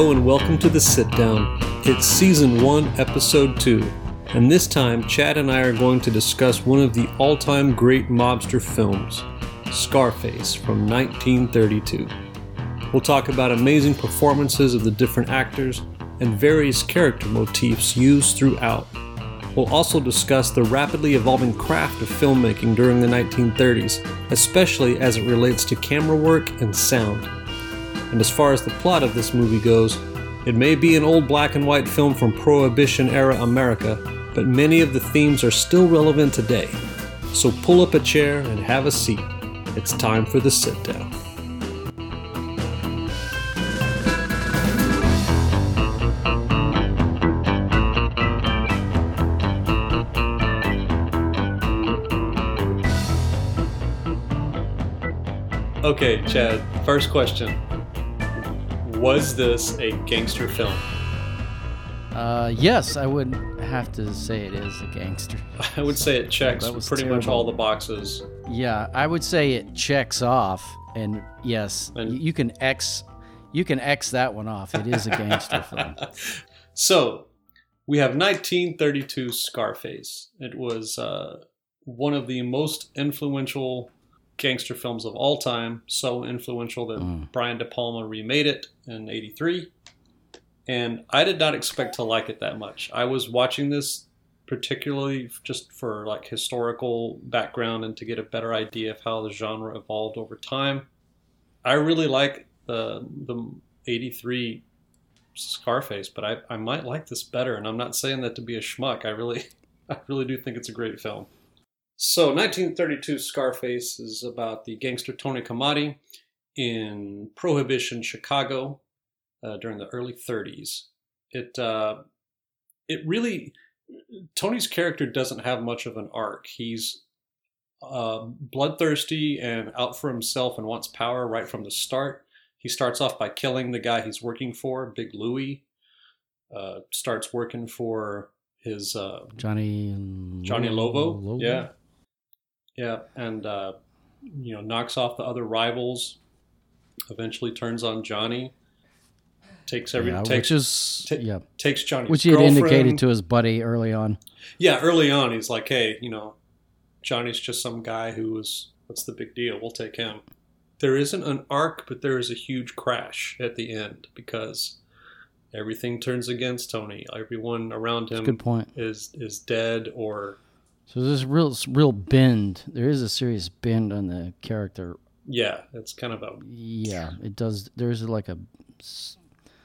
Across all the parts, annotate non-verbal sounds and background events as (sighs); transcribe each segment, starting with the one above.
Hello and welcome to The Sit Down. It's season 1, episode 2. And this time, Chad and I are going to discuss one of the all time great mobster films, Scarface from 1932. We'll talk about amazing performances of the different actors and various character motifs used throughout. We'll also discuss the rapidly evolving craft of filmmaking during the 1930s, especially as it relates to camera work and sound. And as far as the plot of this movie goes, it may be an old black and white film from Prohibition era America, but many of the themes are still relevant today. So pull up a chair and have a seat. It's time for the sit down. Okay, Chad, first question. Was this a gangster film? Uh, yes, I would have to say it is a gangster. (laughs) I would say it checks pretty much all the boxes. Yeah, I would say it checks off, and yes, And- you can X, you can X that one off. It is a gangster (laughs) film. So, we have 1932 Scarface. It was uh, one of the most influential gangster films of all time. So influential that Mm. Brian De Palma remade it in 83. And I did not expect to like it that much. I was watching this particularly just for like historical background and to get a better idea of how the genre evolved over time. I really like the the 83 Scarface, but I, I might like this better, and I'm not saying that to be a schmuck. I really (laughs) I really do think it's a great film. So 1932 Scarface is about the gangster Tony Camonte in Prohibition Chicago uh, during the early 30s. It uh, it really Tony's character doesn't have much of an arc. He's uh, bloodthirsty and out for himself and wants power right from the start. He starts off by killing the guy he's working for, Big Louie. Uh, starts working for his uh, Johnny Johnny Lovo. Lovo? Yeah. Yeah. And, uh, you know, knocks off the other rivals. Eventually turns on Johnny. Takes every yeah, takes which is yeah, takes Johnny's which he had girlfriend. indicated to his buddy early on. Yeah, early on he's like, hey, you know, Johnny's just some guy who was what's the big deal? We'll take him. There isn't an arc, but there is a huge crash at the end because everything turns against Tony. Everyone around him good point. is is dead or So there's real real bend. There is a serious bend on the character. yeah, it's kind of a Yeah, it does. There's like a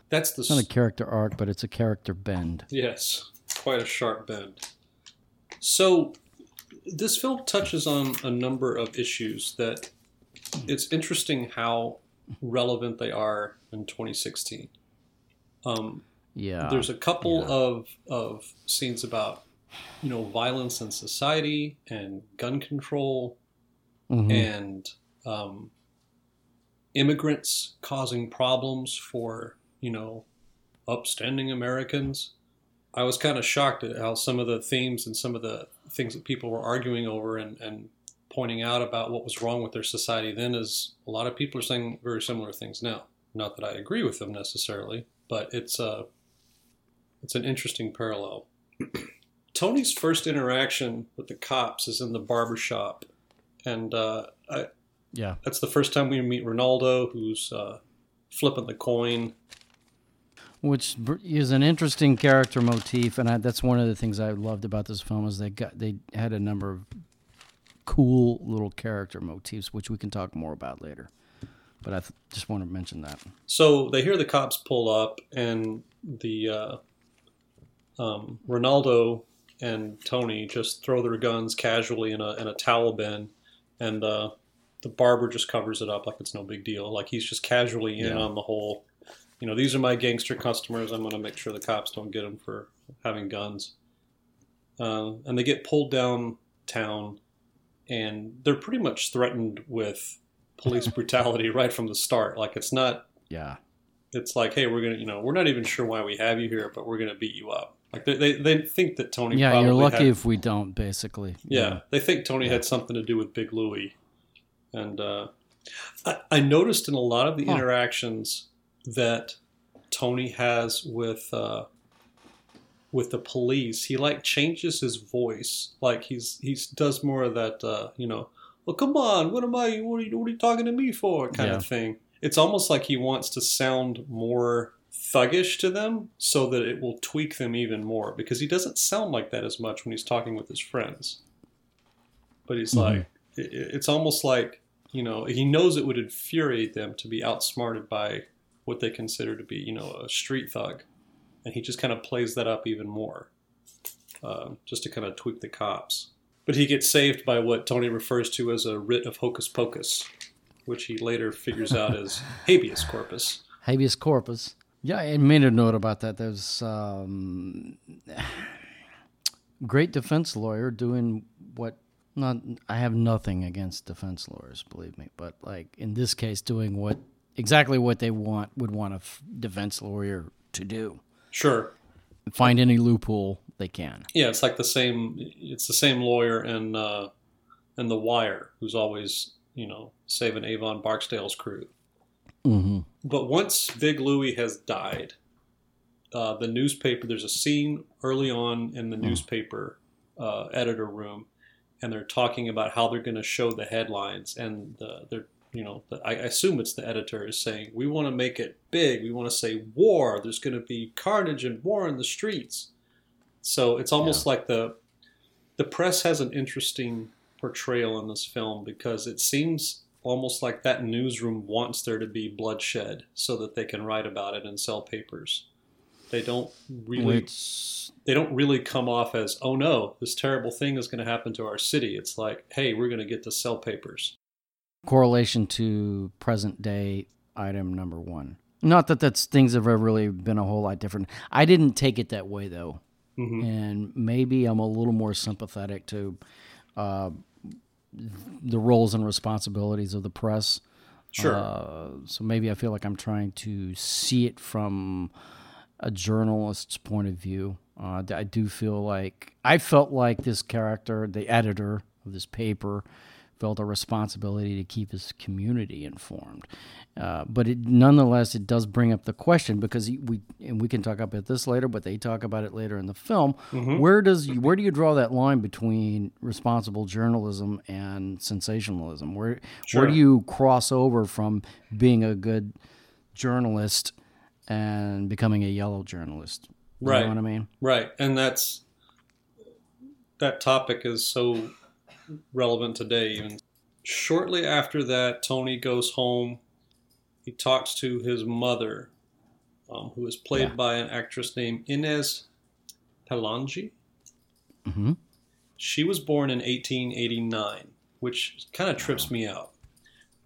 that's the not a character arc, but it's a character bend. Yes, quite a sharp bend. So, this film touches on a number of issues that it's interesting how relevant they are in 2016. Um, Yeah, there's a couple yeah. of, of scenes about, you know, violence in society and gun control Mhm. and um, immigrants causing problems for you know upstanding Americans. I was kind of shocked at how some of the themes and some of the things that people were arguing over and, and pointing out about what was wrong with their society then is a lot of people are saying very similar things now. Not that I agree with them necessarily, but it's a it's an interesting parallel. (clears throat) Tony's first interaction with the cops is in the barber shop, and uh, I, yeah. that's the first time we meet Rinaldo, who's uh, flipping the coin. which is an interesting character motif, and I, that's one of the things I loved about this film is they got they had a number of cool little character motifs, which we can talk more about later. But I th- just want to mention that. So they hear the cops pull up, and the uh, um, Rinaldo and Tony just throw their guns casually in a in a towel bin, and uh, the barber just covers it up like it's no big deal. Like he's just casually in Yeah. on the whole. You know, these are my gangster customers. I'm going to make sure the cops don't get them for having guns. Um, and they get pulled downtown, and they're pretty much threatened with police (laughs) brutality right from the start. Like it's not Yeah, it's like, hey, we're gonna, you know, we're not even sure why we have you here, but we're gonna beat you up. Like they, they, they think that Tony. yeah. You're lucky Had, if we don't. Basically, yeah, they think Tony had something to do with Big Louie, and uh, I, I noticed in a lot of the Huh. interactions that Tony has with uh, with the police, he like changes his voice. Like he's he's does more of that, uh, you know, well, come on, what am I? What are you, what are you talking to me for? Kind Yeah. of thing. It's almost like he wants to sound more thuggish to them, so that it will tweak them even more. Because he doesn't sound like that as much when he's talking with his friends. But he's Mhm. like, it, it's almost like you know he knows it would infuriate them to be outsmarted by what they consider to be you know a street thug, and he just kind of plays that up even more, uh, just to kind of tweak the cops. But he gets saved by what Tony refers to as a writ of hocus pocus, which he later figures out as (laughs) habeas corpus. habeas corpus. Yeah, I made a note about that. There's um, great defense lawyer doing what. Not, I have nothing against defense lawyers, believe me, but like in this case, doing what exactly what they want would want a f- defense lawyer to do. Sure, Find any loophole they can. yeah, it's like the same. It's the same lawyer in uh, in The Wire, who's always you know saving Avon Barksdale's crew. Mm-hmm. But once Big Louie has died, uh, the newspaper, there's a scene early on in the newspaper uh, editor room, and they're talking about how they're going to show the headlines. And the, they're, you know, the, I assume it's the editor is saying, we want to make it big. We want to say war. There's going to be carnage and war in the streets. So it's almost like the the press has an interesting portrayal in this film because it seems almost like that newsroom wants there to be bloodshed so that they can write about it and sell papers. They don't really Which they don't really come off as oh no this terrible thing is going to happen to our city. It's like hey we're going to get to sell papers. correlation to present day item number one. Not that that's things have ever really been a whole lot different. I didn't take it that way though, hmm and maybe I'm a little more sympathetic to uh, the roles and responsibilities of the press. Sure. Uh, so maybe I feel like I'm trying to see it from a journalist's point of view. Uh, I do feel like I felt like this character, the editor of this paper, felt a responsibility to keep his community informed. Uh, but it, nonetheless, it does bring up the question because we and we can talk about this later, but they talk about it later in the film. Where does where do you draw that line between responsible journalism and sensationalism? Where Sure. where do you cross over from being a good journalist and becoming a yellow journalist? You Right. know what I mean? Right, and that's that topic is so relevant today. Even shortly after that, Tony goes home. He talks to his mother, um, who is played Yeah. by an actress named Inez Palange. hmm She was born in 1889, which kind of trips me out.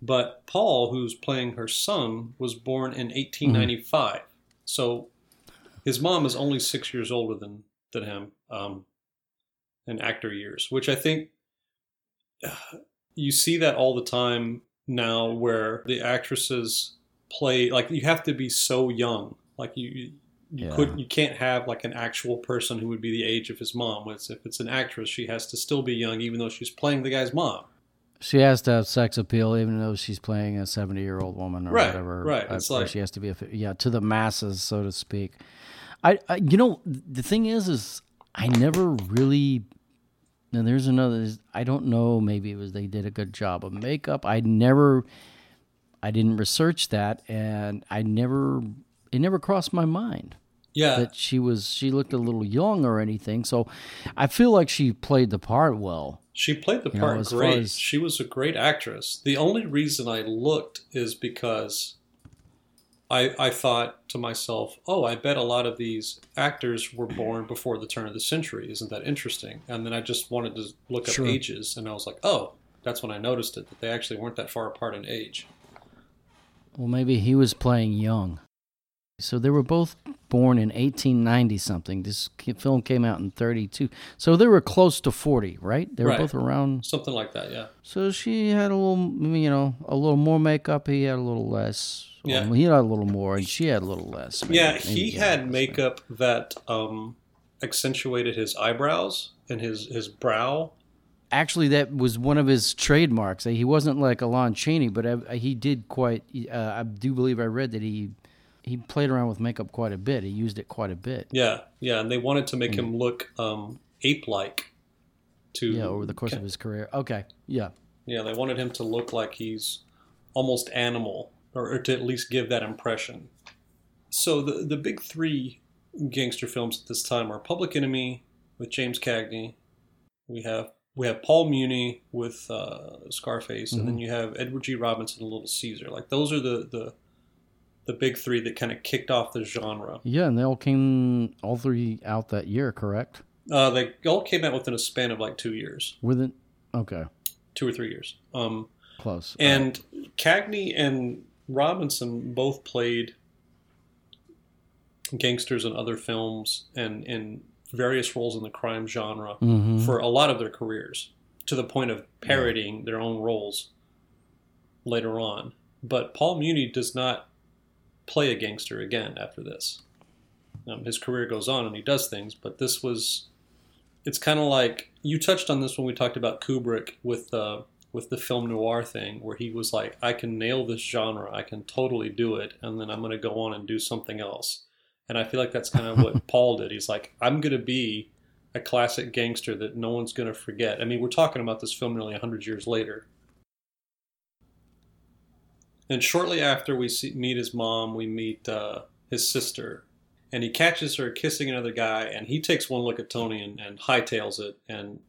But Paul, who's playing her son, was born in 1895. So his mom is only six years older than, than him um, in actor years, which I think (sighs) you see that all the time now where the actresses play, like, you have to be so young. Like, you. you Yeah. could you can't have like an actual person who would be the age of his mom. It's, if it's an actress, she has to still be young, even though she's playing the guy's mom. She has to have sex appeal, even though she's playing a seventy-year-old woman or Right, whatever. right. Of It's like- she has to be a yeah to the masses, so to speak. I, I you know the thing is is I never really. Now there's another. I don't know. Maybe it was they did a good job of makeup. I never. I didn't research that, and I never. It never crossed my mind Yeah, that she was. She looked a little young or anything. So, I feel like she played the part well. she played the You know, part as great. as- She was a great actress. The only reason I looked is because I I thought to myself, oh, I bet a lot of these actors were born before the turn of the century. Isn't that interesting? And then I just wanted to look up Sure. ages, and I was like, oh, that's when I noticed it that they actually weren't that far apart in age. Well, maybe he was playing young. So they were both born in 1890 something. This film came out in 32. So they were close to 40, right? They were Right. both around. Something like that, yeah. So she had a little, you know, a little more makeup. He had a little less. Yeah. Um, he had a little more, and she had a little less. maybe- Yeah, maybe he had that's makeup that um, accentuated his eyebrows and his, his brow. Actually, that was one of his trademarks. He wasn't like a Lon Chaney, but I, he did quite. Uh, I do believe I read that he he played around with makeup quite a bit. He used it quite a bit. Yeah, yeah, and they wanted to make him look um, ape-like. To Yeah, over the course of his career. Okay, yeah, yeah, they wanted him to look like he's almost animal, or, or to at least give that impression. So the the big three gangster films at this time are Public Enemy with James Cagney. We have we have Paul Muni with uh, Scarface, and then Mm-hmm. you have Edward G. Robinson and Little Caesar. Like those are the the the big three that kind of kicked off the genre. yeah, and they all came all three out that year, correct? Uh, they all came out within a span of like two years, Within okay, two or three years. Um, close. and Cagney and Robinson both played gangsters in other films and in various roles in the crime genre hmm for a lot of their careers, to the point of parodying their own roles later on. But Paul Muni does not play a gangster again after this. Um, his career goes on and he does things, but this was. It's kind of like you touched on this when we talked about Kubrick with uh, with the film noir thing, where he was like, "I can nail this genre, I can totally do it, and then I'm going to go on and do something else." And I feel like that's kind of what (laughs) Paul did. He's like, "I'm going to be a classic gangster that no one's going to forget." I mean, we're talking about this film nearly 100 years later. And shortly after we see, meet his mom, we meet uh, his sister, and he catches her kissing another guy, and he takes one look at Tony and, and hightails it, and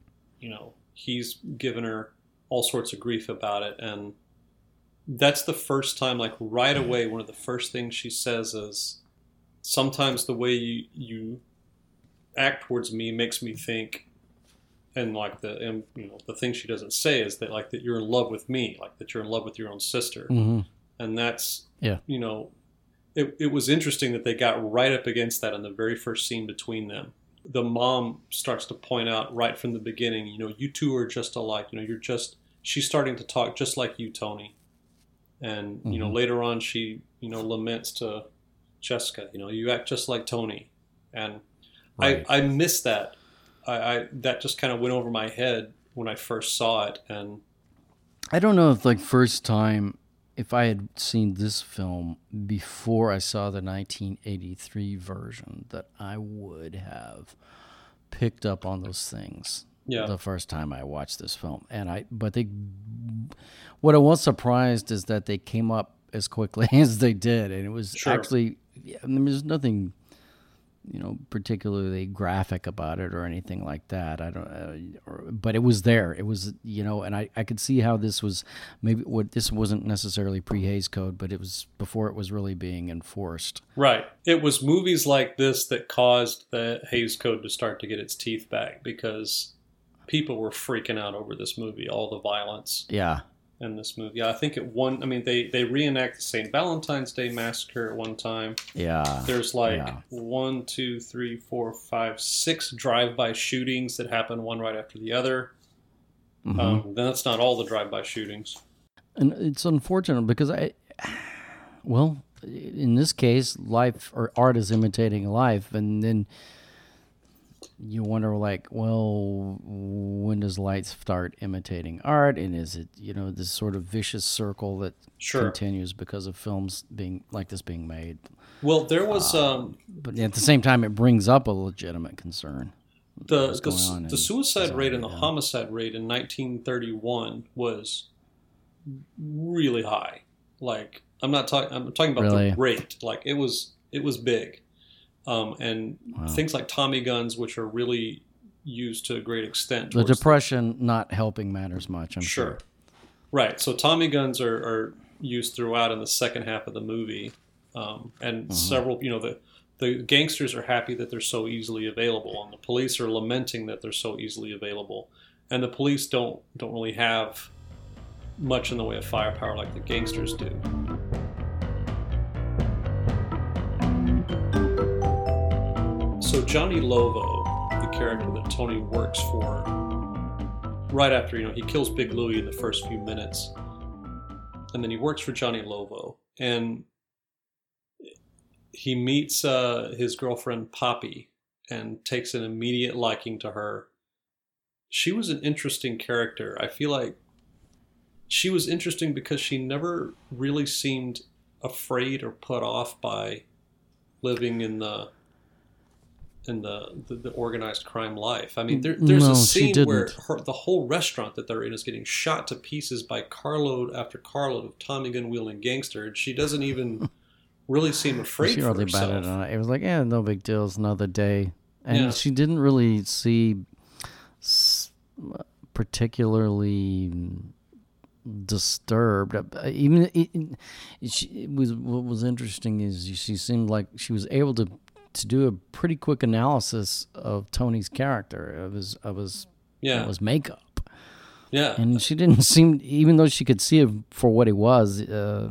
you know he's given her all sorts of grief about it, and that's the first time, like right away, one of the first things she says is, "Sometimes the way you you act towards me makes me think." And like the and, you know the thing she doesn't say is that like that you're in love with me, like that you're in love with your own sister hmm and that's Yeah. you know it, it was interesting that they got right up against that in the very first scene between them the mom starts to point out right from the beginning you know you two are just alike you know you're just she's starting to talk just like you tony and you know Mhm. later on she you know laments to jessica you know you act just like tony and Right. I, I miss that I, I that just kind of went over my head when i first saw it and I don't know if like first time if I had seen this film before I saw the 1983 version that I would have picked up on those things yeah the first time I watched this film and I but they what I was surprised is that they came up as quickly (laughs) as they did and it was Sure. actually I mean, there's nothing you know particularly graphic about it or anything like that. I don't uh, or, but it was there. It was you know and I, I could see how this was maybe what this wasn't necessarily pre-Hays Code but it was before it was really being enforced. Right. It was movies like this that caused the Hays Code to start to get its teeth back because people were freaking out over this movie, all the violence. Yeah in this movie. Yeah, I think it won. I mean, they they reenact the St. Valentine's Day massacre at one time. yeah There's like Yeah. one, two, three, four, five, six drive-by shootings that happen one right after the other. Mhm. Um, then that's not all the drive-by shootings. and it's unfortunate because I, well, in this case, life or art is imitating life, and then you wonder, like, well, when does light start imitating art, and is it, you know, this sort of vicious circle that Sure. continues because of films being like this being made? Well, there was um, But at the same time, it brings up a legitimate concern. the the, the suicide rate and the yeah. homicide rate in 1931 was really high. Like I'm not talking. I'm talking about Really? the rate. Like it was it was big, um, and Wow. things like Tommy guns, which are really used to a great extent. The depression not helping matters much. I'm sure. sure. Right. So Tommy guns are, are used throughout in the second half of the movie, um, and Mm-hmm. several. You know the the gangsters are happy that they're so easily available, and the police are lamenting that they're so easily available, and the police don't don't really have much in the way of firepower like the gangsters do. So Johnny Lovo, the character that Tony works for, right after you know he kills Big Louie in the first few minutes, and then he works for Johnny Lovo, and he meets uh, his girlfriend Poppy and takes an immediate liking to her. She was an interesting character. I feel like she was interesting because she never really seemed afraid or put off by living in the in the, the, the organized crime life. I mean, there, there's No, a scene where her, the whole restaurant that they're in is getting shot to pieces by carload after carload of Tommy gun wielding gangster, and she doesn't even (laughs) really seem afraid she really herself. batted on it. It was like, yeah, no big deal. It's another day, and Yeah. she didn't really see particularly disturbed. Uh, Even it, it, she, it was what was interesting is she seemed like she was able to to do a pretty quick analysis of Tony's character of his of his Yeah, of his makeup. yeah. And she didn't seem, even though she could see for what he was, uh,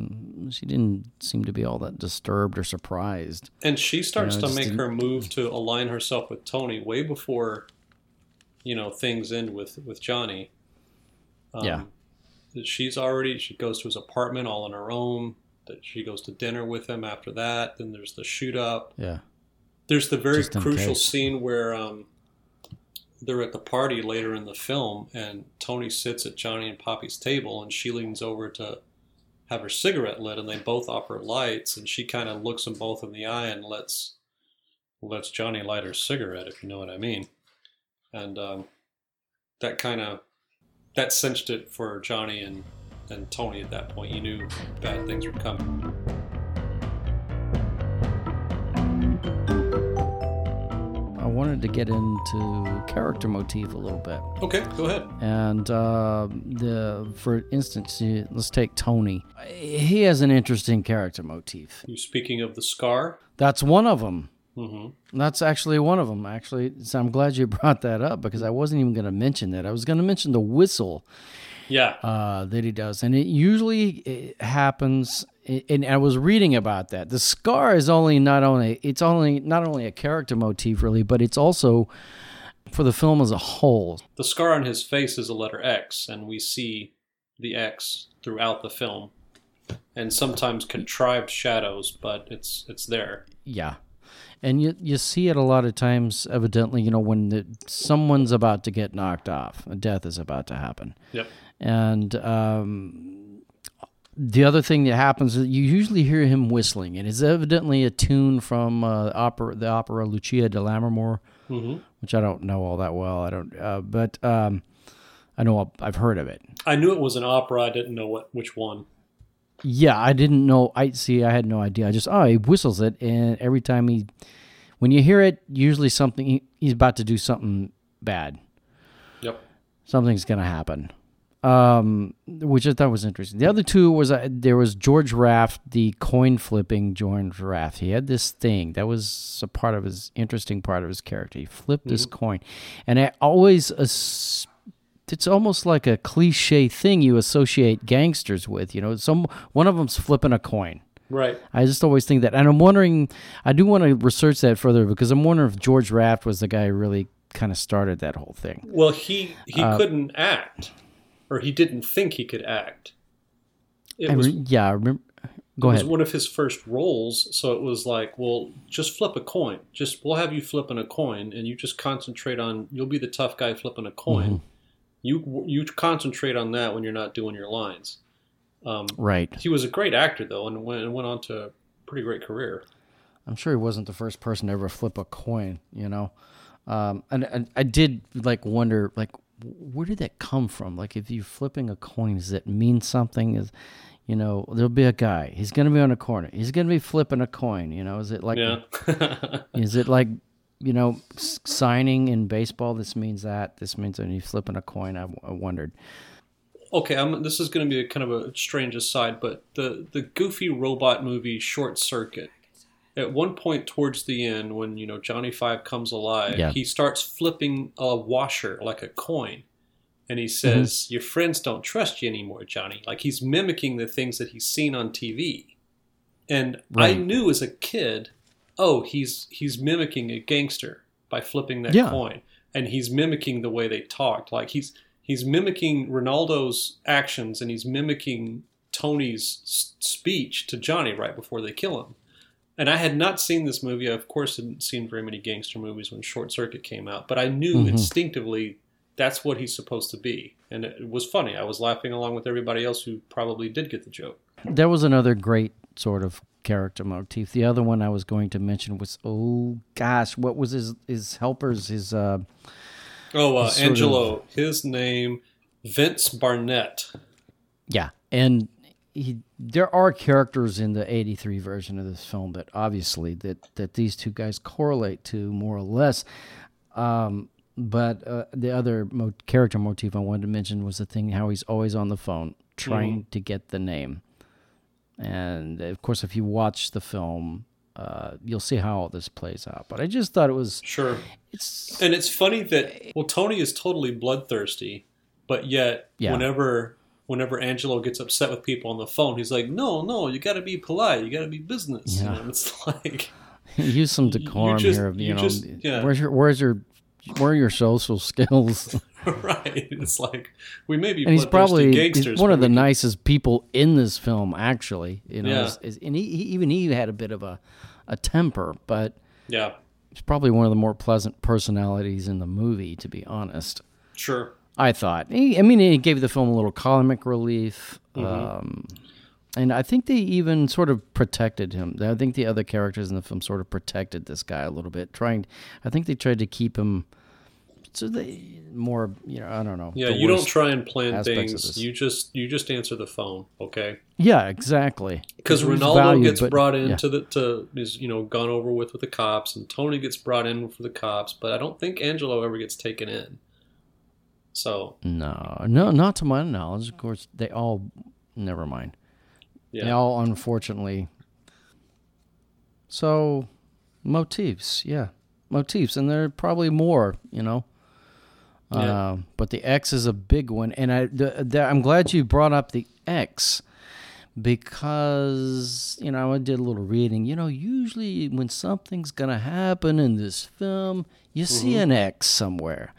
she didn't seem to be all that disturbed or surprised. And she starts Yeah, to make her move to align herself with Tony way before, you know, things end with with Johnny. Um, Yeah. She's already. She goes to his apartment all on her own. That she goes to dinner with him after that. Then there's the shoot up. Yeah. There's the very crucial case. scene where um, they're at the party later in the film, and Tony sits at Johnny and Poppy's table, and she leans over to have her cigarette lit, and they both offer lights, and she kind of looks them both in the eye and lets lets Johnny light her cigarette, if you know what I mean, and um, that kind of that cinched it for Johnny and and Tony at that point. You knew bad things were coming. Wanted to get into character motif a little bit. Okay, go ahead. And uh, the, for instance, let's take Tony. He has an interesting character motif. You speaking of the scar? That's one of them. hmm That's actually one of them. Actually, so I'm glad you (laughs) brought that up because I wasn't even going to mention that. I was going to mention the whistle Yeah. uh, that he does, and it usually uh happens. And I was reading about that. The scar is only not only it's only not only a character motif really, but it's also for the film as a whole. The scar on his face is a letter X, and we see the X throughout the film, and sometimes contrived shadows, but it's it's there. Yeah. And you you see it a lot of times. Evidently, you know, when the, someone's about to get knocked off, a death is about to happen. Yep. And um, the other thing that happens is you usually hear him whistling, and it's evidently a tune from uh, opera, the opera Lucia di Lammermoor, hmm which I don't know all that well. I don't, uh, but um, I know I've heard of it. I knew it was an opera. I didn't know what which one. Yeah, I didn't know. I see. I had no idea. I just oh, he whistles it, and every time he, when you hear it, usually something he, he's about to do something bad. Yep. Something's gonna happen, um, which I thought was interesting. The other two was uh, there was George Raft, the coin flipping George Raft. He had this thing that was a part of his interesting part of his character. He flipped this coin, and I always. As- it's almost like a cliche thing you associate gangsters with. You know, some one of them's flipping a coin. Right. I just always think that, and I'm wondering. I do want to research that further because I'm wondering if George Raft was the guy who really kind of started that whole thing. Well, he he Uh, couldn't act, or he didn't think he could act. It I was re- yeah, I remember. Go it was one of his first roles, so it was like, well, just flip a coin. Just we'll have you flipping a coin, and you just concentrate on. You'll be the tough guy flipping a coin. Mm-hmm. You you concentrate on that when you're not doing your lines. Um, Right. he was a great actor though, and went and went on to a pretty great career. I'm sure he wasn't the first person to ever flip a coin. You know, um, and, and I did like wonder like where did that come from? Like if you're flipping a coin, does that mean something? Is you know, there'll be a guy. He's gonna be on a corner. He's gonna be flipping a coin. You know, is it like Yeah. (laughs) Is it like, you know, s- signing in baseball? This means that. This means when you flipping a coin. I, I wondered. okay, I'm, this is going to be a kind of a strange aside, but the the goofy robot movie Short Circuit. At one point towards the end, when you know Johnny Five comes alive, Yeah. he starts flipping a washer like a coin, and he says, Mm-hmm. "Your friends don't trust you anymore, Johnny." Like he's mimicking the things that he's seen on TV, and I knew as a kid, oh, he's he's mimicking a gangster by flipping that Yeah. coin, and he's mimicking the way they talked. Like he's he's mimicking Rinaldo's actions, and he's mimicking Tony's s- speech to Johnny right before they kill him. And I had not seen this movie. I, of course, hadn't seen very many gangster movies when Short Circuit came out, but I knew Mhm. instinctively that's what he's supposed to be. And it was funny. I was laughing along with everybody else who probably did get the joke. There was another great sort of character motif. The other one I was going to mention was oh gosh, what was his his helpers his uh Oh, uh, of- Angelo. His name, Vince Barnett. yeah, and he there are characters in the 83 version of this film that obviously that that these two guys correlate to more or less. Um but uh, the other mo- character motif I wanted to mention was the thing how he's always on the phone trying to get the name. And of course, if you watch the film, uh, you'll see how all this plays out. But I just thought it was Sure. it's And it's funny that well, Tony is totally bloodthirsty, but yet Yeah. whenever whenever Angelo gets upset with people on the phone, he's like, "No, no, you got to be polite. You got to be business." You Yeah. know, and it's (laughs) like, (laughs) use some decorum just- here. You, you know, just- yeah. where's your where's your where are your social skills? (laughs) right? It's like we may be and he's probably he's one of the can- nicest people in this film. Actually, you know, Yeah. is- is- and he, he even he had a bit of a a temper, but Yeah, he's probably one of the more pleasant personalities in the movie. To be honest. sure. I thought. I mean, he gave the film a little comic relief. Mm-hmm. Um, and I think they even sort of protected him. I think the other characters in the film sort of protected this guy a little bit. Trying, I think they tried to keep him so they more. You know, I don't know. Yeah, you don't try and plan things. You just you just answer the phone, okay? Yeah, exactly. Because Rinaldo valued, gets but- brought in yeah. to the to is you know gone over with with the cops, and Tony gets brought in for the cops, but I don't think Angelo ever gets taken in. So No, no, not to my knowledge. Of course, they all. Never mind. They all unfortunately. So, motifs, yeah, motifs, and there are probably more, you know. Yeah. Uh, but the X is a big one, and I, the, the, I'm glad you brought up the X because you know I did a little reading. You know, usually when something's gonna happen in this film, you see an X somewhere.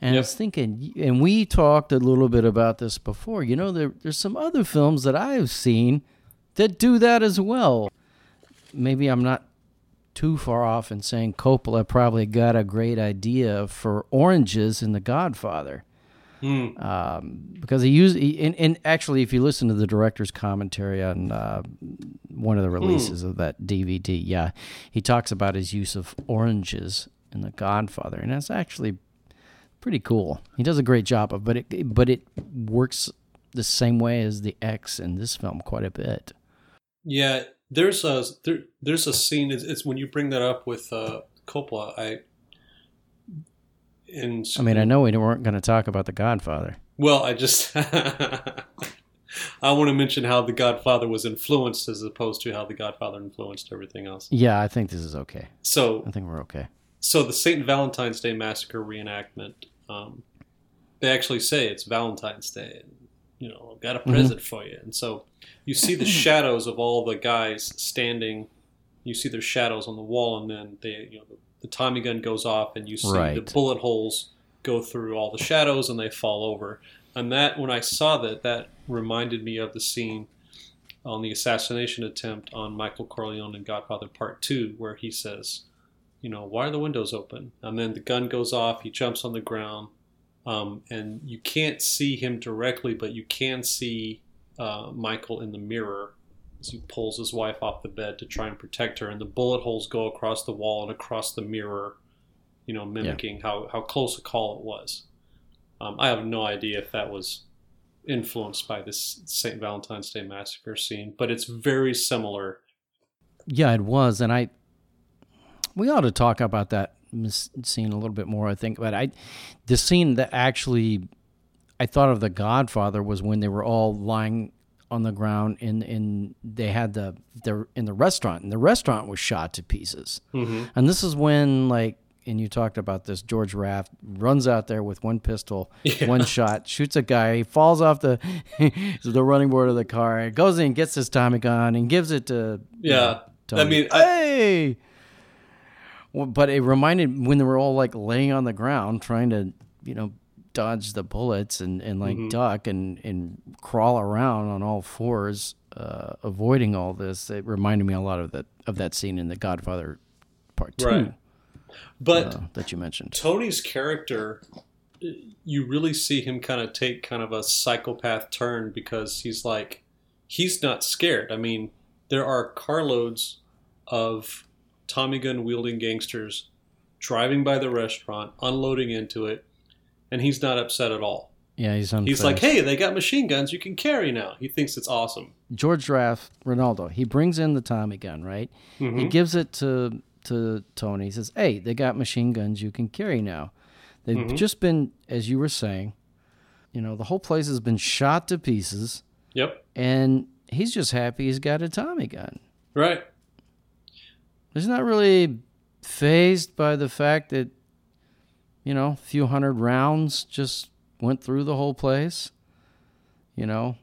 And I was thinking, and we talked a little bit about this before. You know, there, there's some other films that I've seen that do that as well. Maybe I'm not too far off in saying Coppola probably got a great idea for oranges in The Godfather Hmm. um, because he used he, and, and actually if you listen to the director's commentary on uh, one of the releases of that DVD, yeah, he talks about his use of oranges in The Godfather, and that's actually pretty cool. He does a great job of, but it but it works the same way as the X in this film quite a bit. yeah. There's a there, there's a scene. It's, it's when you bring that up with uh, Coppola. I and I mean, I know we weren't going to talk about The Godfather. Well, I just (laughs) I want to mention how The Godfather was influenced as opposed to how The Godfather influenced everything else. Yeah, I think this is okay. So, I think we're okay. so the Saint Valentine's Day Massacre reenactment, um, they actually say it's Valentine's Day, and you know, I've got a present for you. And so you see the (clears throat) shadows of all the guys standing. You see their shadows on the wall, and then they, you know, the, the Tommy gun goes off, and you see the bullet holes go through all the shadows, and they fall over. And that, when I saw that, that reminded me of the scene on the assassination attempt on Michael Corleone in Godfather Part Two, where he says, "You know, why are the windows open?" And then the gun goes off. He jumps on the ground, um, and you can't see him directly, but you can see uh, Michael in the mirror as he pulls his wife off the bed to try and protect her, and the bullet holes go across the wall and across the mirror, you know, mimicking how, how close a call it was. Um, I have no idea if that was influenced by this St. Valentine's Day Massacre scene, but it's very similar. Yeah, it was, and I. We ought to talk about that scene a little bit more. I think, but I, the scene that actually, I thought of the Godfather was when they were all lying on the ground in in they had the they're in the restaurant, and the restaurant was shot to pieces. Mm-hmm. And this is when like. And you talked about this. George Raft runs out there with one pistol, Yeah. one shot, shoots a guy. He falls off the (laughs) the running board of the car. Goes in, gets his Tommy gun, and gives it to you Yeah. know, I mean, hey. But it reminded when they were all like laying on the ground trying to, you know, dodge the bullets and, and like Mhm. duck and, and crawl around on all fours, uh, avoiding all this. It reminded me a lot of that of that scene in The Godfather Part Two Right. But uh, that you mentioned. Tony's character, you really see him kind of take kind of a psychopath turn because he's like, he's not scared. I mean, there are carloads of Tommy gun wielding gangsters driving by the restaurant, unloading into it, and he's not upset at all. Yeah, he's unfazed. He's like, "Hey, they got machine guns you can carry now." He thinks it's awesome. George Raft, Rinaldo, he brings in the Tommy gun, right? Mm-hmm. He gives it to to Tony. He says, "Hey, they got machine guns you can carry now." They've Mhm. just been, as you were saying, you know, the whole place has been shot to pieces, Yep. and he's just happy he's got a Tommy gun. Right. He's not really phased by the fact that, you know, a few hundred rounds just went through the whole place. You know,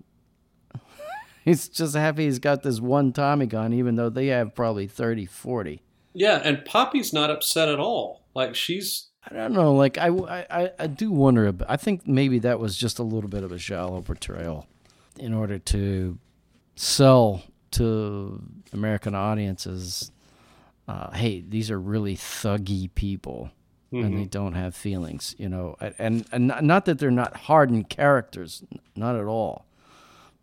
(laughs) he's just happy he's got this one Tommy gun, even though they have probably 30, 40. Yeah, and Poppy's not upset at all. Like she's I don't know. Like, I, I, I do wonder. ab- I think maybe that was just a little bit of a shallow portrayal in order to sell to American audiences uh, hey, these are really thuggy people. and they don't have feelings, you know. And, and not that they're not hardened characters, not at all.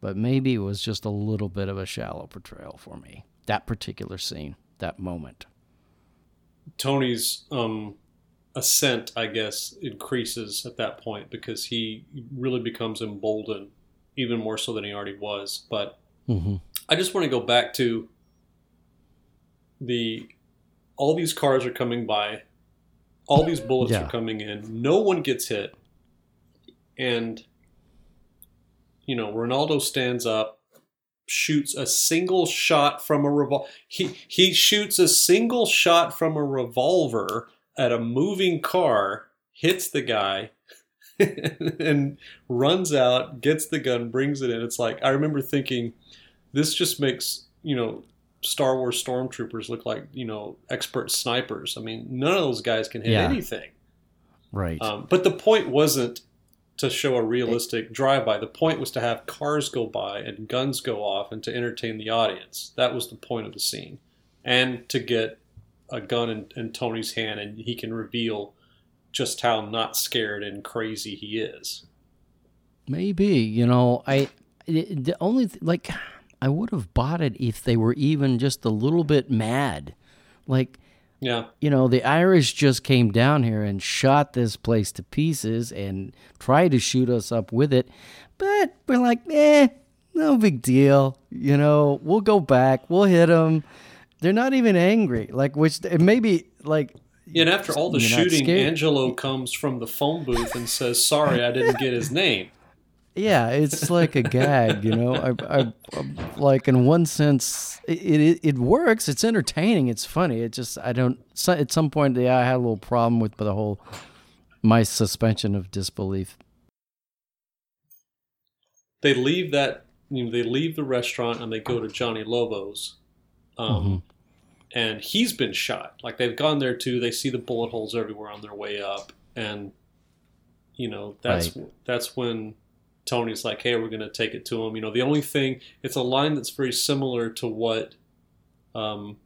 But maybe it was just a little bit of a shallow portrayal for me. That particular scene, that moment. Tony's um, ascent, I guess, increases at that point because he really becomes emboldened, even more so than he already was. But Mm-hmm. I just want to go back to the all these cars are coming by, all these bullets Yeah. are coming in, no one gets hit, and you know Rinaldo stands up, shoots a single shot from a revolver. He he shoots a single shot from a revolver at a moving car, hits the guy. (laughs) and runs out, gets the gun, brings it in. It's like I remember thinking, this just makes you know Star Wars stormtroopers look like you know expert snipers. I mean, none of those guys can hit Yeah. anything. Right. Um, but the point wasn't to show a realistic drive-by. The point was to have cars go by and guns go off and to entertain the audience. That was the point of the scene, and to get a gun in, in Tony's hand and he can reveal just how not scared and crazy he is. Maybe you know I the only th- like I would have bought it if they were even just a little bit mad, like Yeah, you know the Irish just came down here and shot this place to pieces and tried to shoot us up with it, but we're like eh, no big deal, you know we'll go back, we'll hit them. They're not even angry, like which maybe like Yeah, and after all the shooting. Angelo comes from the phone booth and says, "Sorry, I didn't get his name." Yeah, it's like a gag, you know. I, I, I- like in one sense, it, it it works. It's entertaining. It's funny. It just I don't. So, at some point, yeah, I had a little problem with the whole my suspension of disbelief. They leave that, you know, they leave the restaurant and they go to Johnny Lovo's, um, and he's been shot. Like they've gone there too. They see the bullet holes everywhere on their way up, and you know that's that's when Tony's like, "Hey, we're going to take it to him." You know, the only thing it's a line that's very similar to what um,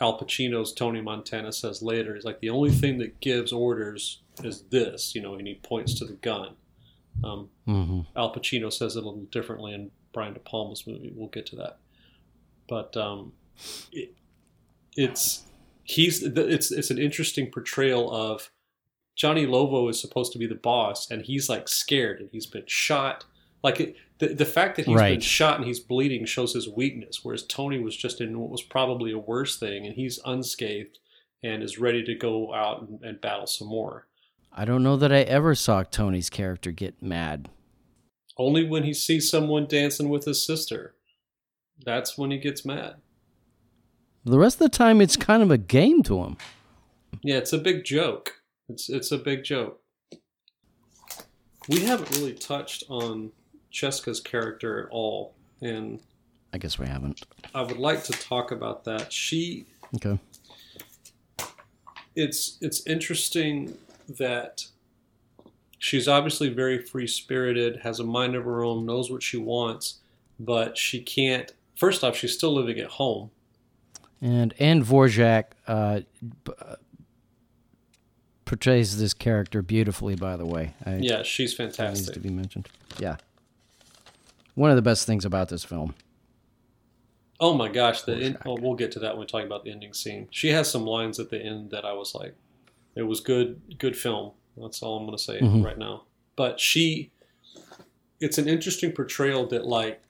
Al Pacino's Tony Montana says later. He's like, "The only thing that gives orders is this," you know, and he points to the gun. Um, Mm-hmm. Al Pacino says it a little differently in Brian De Palma's movie. We'll get to that, but um, it, it's he's it's it's an interesting portrayal of Johnny Lovo is supposed to be the boss, and he's like scared, and he's been shot. Like it, the the fact that he's been shot and he's bleeding shows his weakness, whereas Tony was just in what was probably a worse thing, and he's unscathed and is ready to go out and, and battle some more. I don't know that I ever saw Tony's character get mad. Only when he sees someone dancing with his sister. That's when he gets mad. The rest of the time, it's kind of a game to him. Yeah, it's a big joke. It's it's a big joke. We haven't really touched on Cesca's character at all, and I guess we haven't. I would like to talk about that. She Okay. it's it's interesting that she's obviously very free spirited, has a mind of her own, knows what she wants, but she can't. First off, she's still living at home. And and Dvorak uh, uh, portrays this character beautifully. By the way, I, Yeah, she's fantastic. needs to be mentioned. Yeah, one of the best things about this film. Oh my gosh, the end, oh, we'll get to that when we talk about the ending scene. She has some lines at the end that I was like, it was good, good film. That's all I'm going to say Mhm. right now. But she, it's an interesting portrayal that like,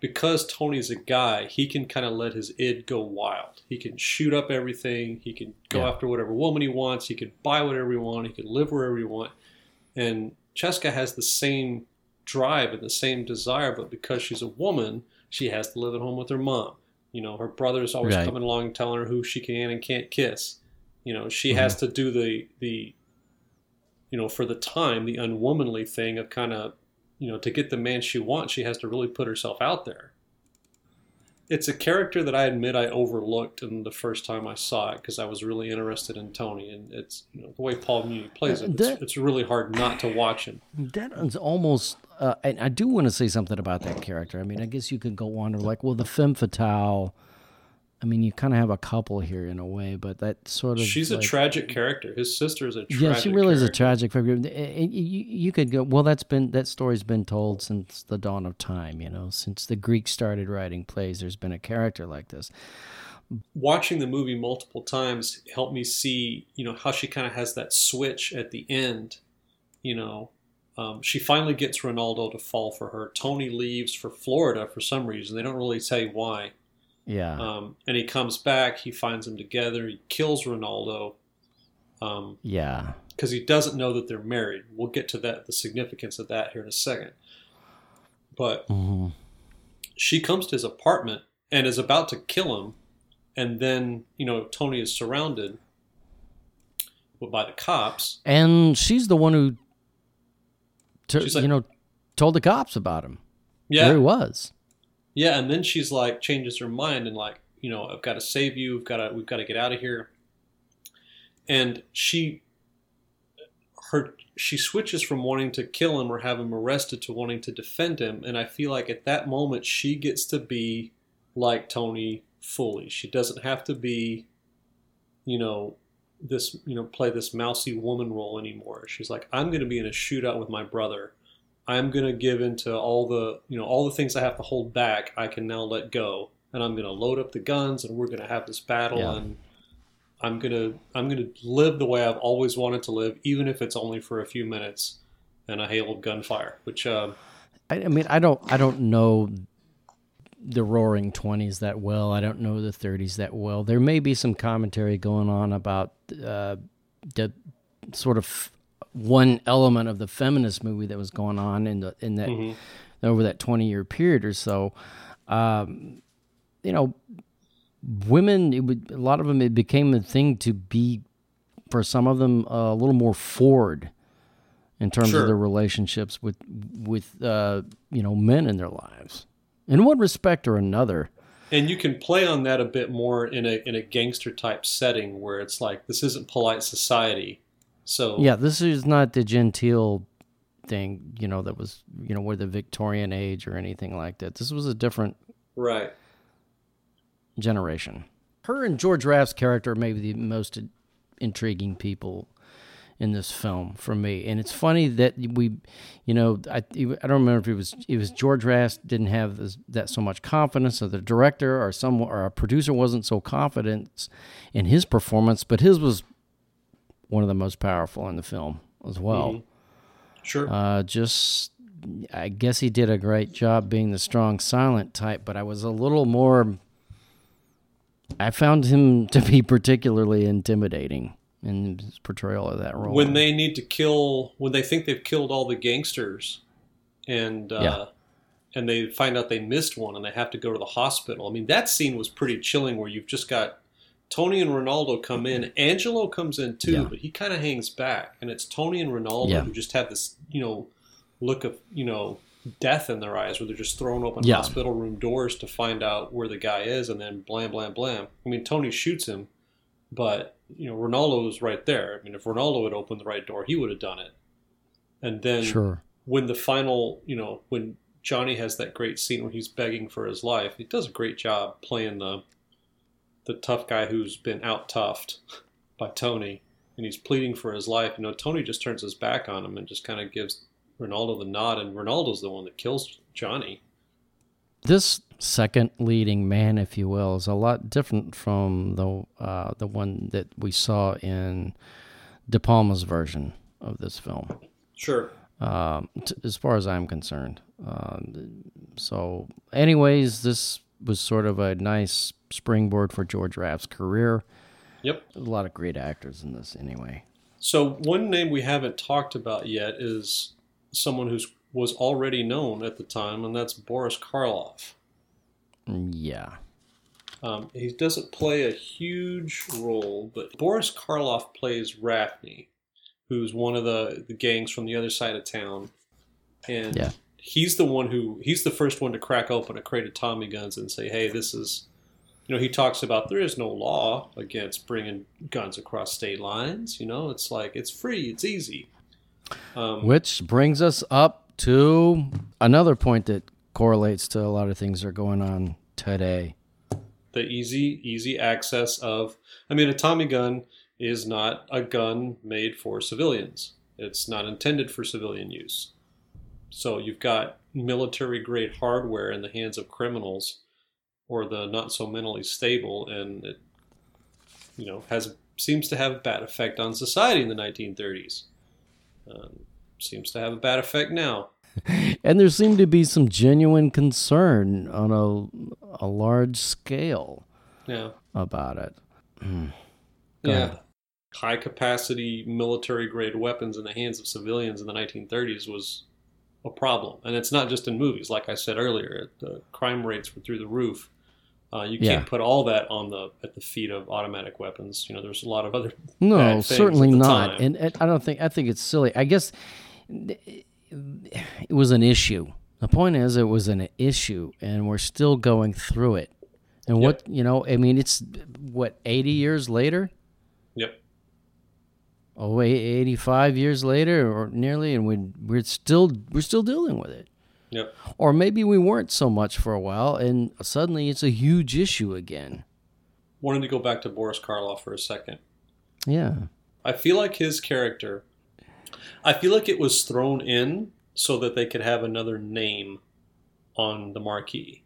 because Tony's a guy, he can kind of let his id go wild. He can shoot up everything. He can go Yeah. after whatever woman he wants. He can buy whatever he wants. He can live wherever he wants. And Cesca has the same drive and the same desire, but because she's a woman, she has to live at home with her mom. You know, her brother's always Right. coming along telling her who she can and can't kiss. You know, she Mm-hmm. has to do the the you know, for the time, the unwomanly thing of kind of, you know, to get the man she wants, she has to really put herself out there. It's a character that I admit I overlooked in the first time I saw it because I was really interested in Tony, and it's you know the way Paul Muni plays it. It's, That- it's really hard not to watch him. That is almost, uh, and I do want to say something about that character. I mean, I guess you could go on to like, well, the femme fatale. I mean, you kind of have a couple here in a way, but that sort of She's a tragic character. His sister is a tragic Yeah, she really is a tragic figure. You, you could go. Well, that's been that story's been told since the dawn of time. You know, since the Greeks started writing plays, there's been a character like this. watching the movie multiple times helped me see, you know, how she kind of has that switch at the end. You know, um, she finally gets Rinaldo to fall for her. Tony leaves for Florida for some reason. They don't really say why. Yeah, Um, and he comes back. He finds them together. He kills Rinaldo because yeah, he doesn't know that they're married. We'll get to that, the significance of that here in a second. But hmm she comes to his apartment and is about to kill him and then you know tony is surrounded by the cops and she's the one who, She's like- you know, told the cops about him yeah where he was. Yeah and then she's like changes her mind and like you know i've got to save you we've got to we've got to get out of here. And she her she switches from wanting to kill him or have him arrested to wanting to defend him and i feel like at that moment she gets to be like tony fully. She doesn't have to be you know this you know play this mousy woman role anymore. She's like i'm going to be in a shootout with my brother i'm going to give into all the you know all the things i have to hold back i can now let go and i'm going to load up the guns and we're going to have this battle Yeah. and i'm going to i'm going to live the way i've always wanted to live even if it's only for a few minutes and a hail of gunfire which uh, I, I mean, I don't, I don't know the Roaring Twenties that well. I don't know the Thirties that well. There may be some commentary going on about uh, the sort of one element of the feminist movie that was going on in the in that mhm. over that twenty year period or so. Um, you know, women. It would a lot of them. It became a thing to be, for some of them, uh, a little more forward in terms Sure. of their relationships with with uh, you know men in their lives, in one respect or another. And you can play on that a bit more in a in a gangster type setting where it's like this isn't polite society. So Yeah, this is not the genteel thing, you know, that was you know, where the Victorian age or anything like that. This was a different right. generation. Her and George Raft's character may be the most intriguing people in this film for me. And it's funny that we, you know, I, I don't remember if it was it was George Raft didn't have this, that so much confidence, or the director or some or a producer wasn't so confident in his performance, but his was one of the most powerful in the film as well. Mhm. Sure. Uh, just, I guess he did a great job being the strong, silent type, but I was a little more. I found him (laughs) to be particularly intimidating in his portrayal of that role. when they need to kill when they think they've killed all the gangsters and uh, Yeah. and they find out they missed one and they have to go to the hospital i mean that scene was pretty chilling where you've just got tony and rinaldo come in angelo comes in too Yeah. but he kind of hangs back and it's tony and rinaldo Yeah. who just have this you know look of you know death in their eyes where they're just throwing open Yeah. hospital room doors to find out where the guy is and then blam blam blam i mean tony shoots him but you know Rinaldo was right there. I mean, if Rinaldo had opened the right door, he would have done it. And then sure, when the final, you know, when Johnny has that great scene where he's begging for his life, he does a great job playing the the tough guy who's been out toughed by Tony, and he's pleading for his life. You know, Tony just turns his back on him and just kind of gives Rinaldo the nod, and Rinaldo's the one that kills Johnny. This second leading man, if you will, is a lot different from the uh, the one that we saw in De Palma's version of this film. Sure. Um, t- as far as I'm concerned. Um, so, anyways, this was sort of a nice springboard for George Raft's career. Yep. A lot of great actors in this, anyway. So one name we haven't talked about yet is someone who was already known at the time, and that's Boris Karloff. Yeah. Um, he doesn't play a huge role, but Boris Karloff plays Gaffney, who's one of the, the gangs from the other side of town. And Yeah. he's the one who, he's the first one to crack open a crate of Tommy guns and say, hey, this is, you know, he talks about there is no law against bringing guns across state lines. You know, it's like, it's free, it's easy. Um, Which brings us up to another point that correlates to a lot of things that are going on today. the easy easy access of i mean a tommy gun is not a gun made for civilians it's not intended for civilian use so you've got military grade hardware in the hands of criminals or the not so mentally stable and it you know has seems to have a bad effect on society in the 1930s um, seems to have a bad effect now (laughs) And there seemed to be some genuine concern on a, a large scale yeah about it. Yeah. ahead. High capacity military grade weapons in the hands of civilians in the 1930s was a problem. And it's not just in movies. Like I said earlier, the crime rates were through the roof. Uh, you can't put all that on the at the feet of automatic weapons. You know, there's a lot of other. (laughs) No, certainly not. And, and I don't think I think it's silly. I guess it was an issue. The point is, it was an issue, and we're still going through it. And what you know, I mean, it's what eighty years later. Yep. Oh, eight- 85 years later, or nearly, and we we're still we're still dealing with it. Yep. Or maybe we weren't so much for a while, and suddenly it's a huge issue again. Wanted to go back to Boris Karloff for a second. Yeah. I feel like his character. I feel like it was thrown in so that they could have another name on the marquee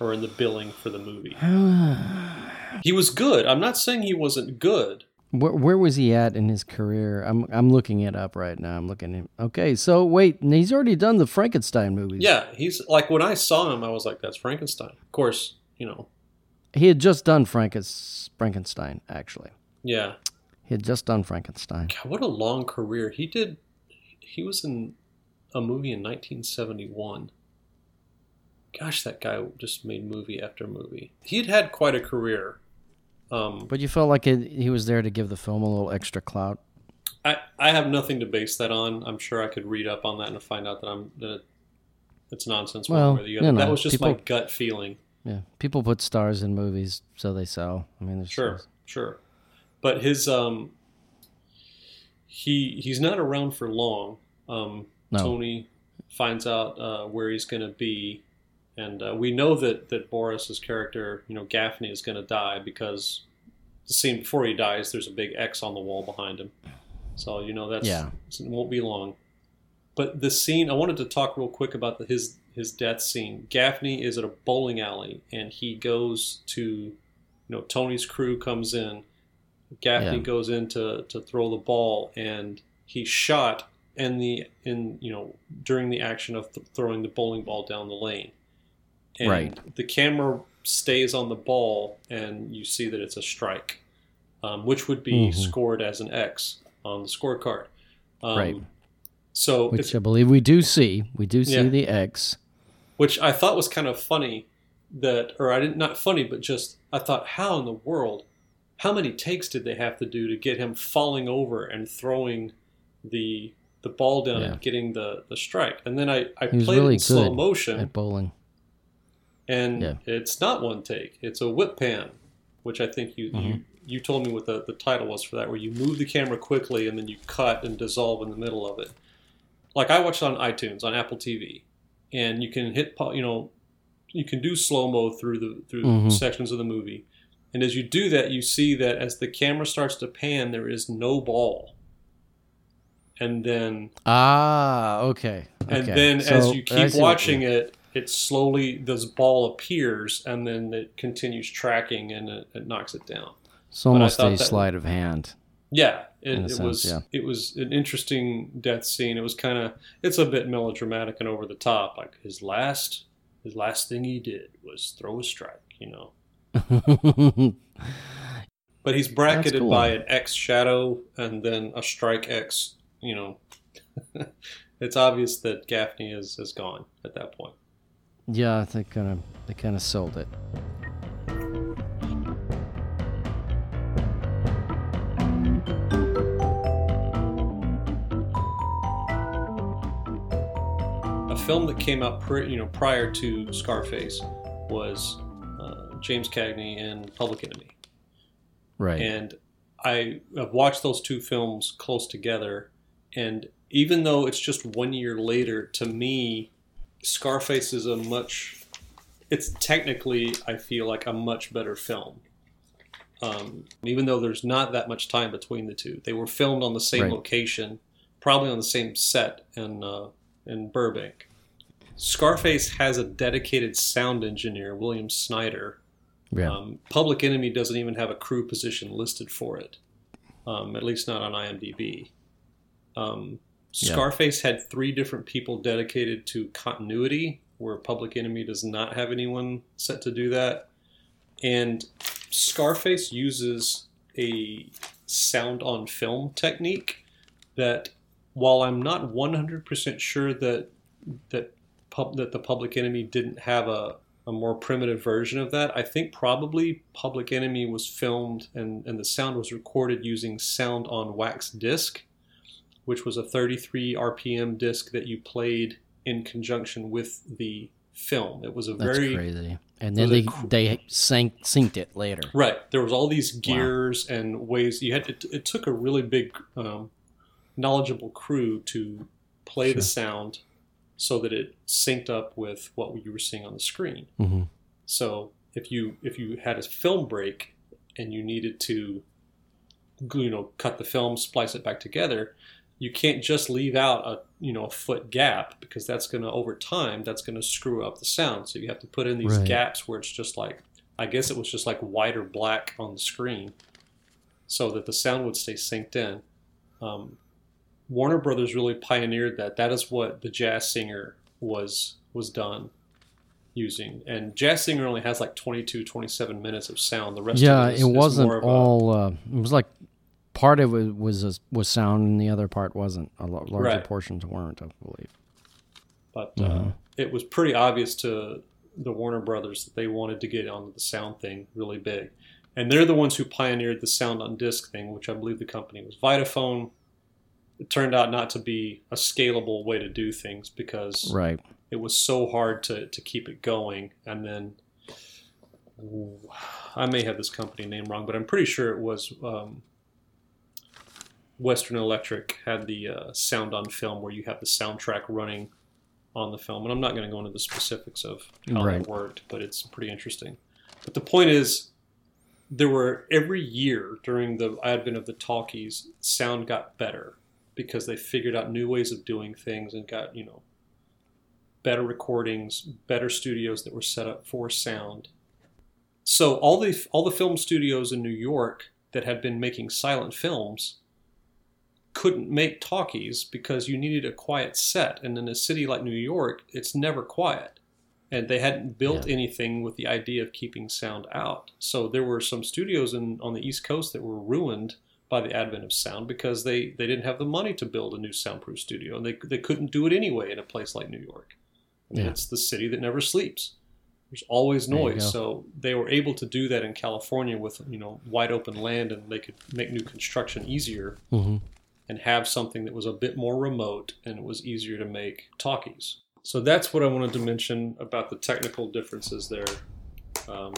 or in the billing for the movie. (sighs) He was good. I'm not saying he wasn't good. Where, where was he at in his career? I'm I'm looking it up right now. I'm looking at Okay, so wait, he's already done the Frankenstein movies. Yeah, he's like when I saw him, I was like, "That's Frankenstein." Of course, you know. He had just done Frankens, Frankenstein, actually. Yeah. He had just done Frankenstein. God, what a long career he did. He was in a movie in 1971. Gosh, that guy just made movie after movie. He'd had quite a career. Um, But you felt like it, he was there to give the film a little extra clout. I, I have nothing to base that on. I'm sure I could read up on that and find out that I'm that it's nonsense. Well, way or the other. you know, that was just my gut feeling. Yeah, people put stars in movies so they sell. I mean, there's Sure, sure. But his um, he he's not around for long. Um, No. Tony finds out uh, where he's going to be, and uh, we know that that Boris's character, you know, Gaffney, is going to die because the scene before he dies, there's a big X on the wall behind him. So you know that's Yeah. it won't be long. But the scene, I wanted to talk real quick about the, his his death scene. Gaffney is at a bowling alley, and he goes to, you know, Tony's crew comes in. Gaffney Yeah. goes in to, to throw the ball, and he's shot in the in you know during the action of th- throwing the bowling ball down the lane. And Right. The camera stays on the ball, and you see that it's a strike, um, which would be Mhm. scored as an X on the scorecard. Um, Right. So, Which I believe we do see. We do see Yeah. the X. which I thought was kind of funny, that or I didn't not funny, but just I thought, how in the world, how many takes did they have to do to get him falling over and throwing the the ball down Yeah. and getting the the strike? And then I I played really it in slow motion, At bowling. And Yeah. it's not one take; it's a whip pan, which I think you you. Mhm. You told me what the, the title was for that, where you move the camera quickly and then you cut and dissolve in the middle of it. Like I watched on iTunes on Apple TV, and you can hit you know you can do slow mo through the through Mhm. sections of the movie, and as you do that, you see that as the camera starts to pan, there is no ball, and then Ah, okay. and okay. then as you keep watching it, it slowly this ball appears and then it continues tracking and it, it knocks it down. It's almost a that- sleight of hand. Yeah, it, it sense, was yeah. it was an interesting death scene. It was kind of it's a bit melodramatic and over the top. Like his last his last thing he did was throw a strike, you know. (laughs) But he's bracketed cool. by an X shadow and then a strike X. You know, (laughs) it's obvious that Gaffney is is gone at that point. Yeah, they kind of they kind of sold it. A film that came out, pri- you know, prior to Scarface was uh, James Cagney and Public Enemy. Right. and I have watched those two films close together, and even though it's just one year later, to me, Scarface is a much. It's technically, I feel like a much better film. Um, even though there's not that much time between the two, they were filmed on the same Right. location, probably on the same set in uh, in Burbank. Scarface has a dedicated sound engineer, William Snyder, yeah. um, Public Enemy doesn't even have a crew position listed for it, um, at least not on IMDb. Um, Scarface had three different people dedicated to continuity, where Public Enemy does not have anyone set to do that. And Scarface uses a sound on film technique that, while I'm not 100% sure that that pub, that the Public Enemy didn't have a a more primitive version of that. I think probably Public Enemy was filmed and, and the sound was recorded using sound on wax disc, which was a 33 RPM disc that you played in conjunction with the film. It was a That's very crazy. And then they cr- they sank synced it later. Right. There was all these gears and ways you had. It, it took a really big, um, knowledgeable crew to play the sound so that it synced up with what you were seeing on the screen. hmm So if you if you had a film break and you needed to, you know, cut the film, splice it back together, you can't just leave out a you know a foot gap because that's going to over time that's going to screw up the sound. So you have to put in these Right. gaps where it's just like I guess it was just like white or black on the screen, so that the sound would stay synced in. Um, Warner Brothers really pioneered that. That is what the Jazz Singer was was done using. And Jazz Singer only has like 22, 27 minutes of sound. The rest Yeah, of it it wasn't more of a- all. Uh, it was like part of it was was, was sound, and the other part wasn't. A larger Right. portions weren't, I believe. but uh, Mhm. it was pretty obvious to the Warner Brothers that they wanted to get onto the sound thing really big. And they're the ones who pioneered the sound on disc thing, which I believe the company was Vitaphone. It turned out not to be a scalable way to do things because Right. it was so hard to, to keep it going. And then I may have this company name wrong, but I'm pretty sure it was um, Western Electric had the uh, sound on film where you have the soundtrack running on the film. And I'm not going to go into the specifics of how Right. that worked, but it's pretty interesting. But the point is, there were every year during the advent of the talkies, sound got better because they figured out new ways of doing things and got, you know, better recordings, better studios that were set up for sound. So all the all the film studios in New York that had been making silent films couldn't make talkies because you needed a quiet set and in a city like New York it's never quiet and they hadn't built Yeah. anything with the idea of keeping sound out. So there were some studios in on the East Coast that were ruined by the advent of sound because they, they didn't have the money to build a new soundproof studio and they, they couldn't do it anyway in a place like New York. Yeah. It's the city that never sleeps. There's always noise. go. So they were able to do that in California with you know wide open land and they could make new construction easier hmm and have something that was a bit more remote and it was easier to make talkies. So that's what I wanted to mention about the technical differences there. Um,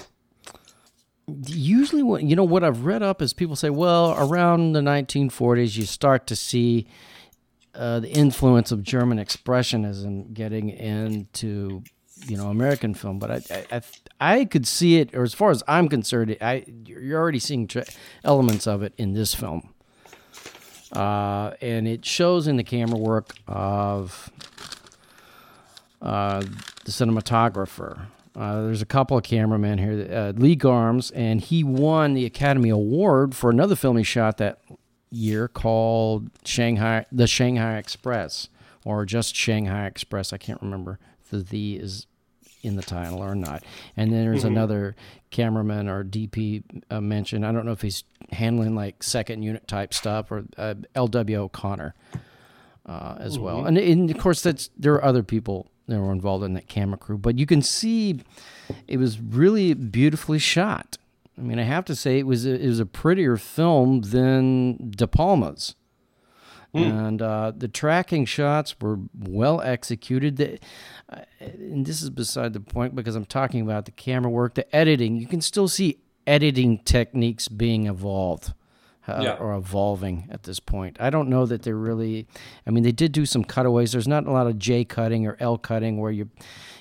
Usually, what you know, what I've read up is people say, well, around the 1940s, you start to see uh, the influence of German expressionism getting into you know American film, but I I, I, could see it, or as far as I'm concerned, I you're already seeing tra- elements of it in this film, uh, and it shows in the camera work of uh, the cinematographer. Uh, there's a couple of cameramen here. Uh, Lee Garmes, and he won the Academy Award for another film he shot that year called Shanghai, The Shanghai Express, or just Shanghai Express. I can't remember the "the" is in the title or not. And then there's another cameraman or DP uh, mentioned. I don't know if he's handling like second unit type stuff or uh, L.W. O'Connor uh, as well. And, and of course, that's there are other people that were involved in that camera crew, but you can see it was really beautifully shot. I mean, I have to say it was a, it was a prettier film than De Palma's. And uh, the tracking shots were well executed. The, uh, and this is beside the point because I'm talking about the camera work, the editing. You can still see editing techniques being evolved uh, Yeah. or evolving at this point. I don't know that they're really. I mean, they did do some cutaways. There's not a lot of J cutting or L cutting where you.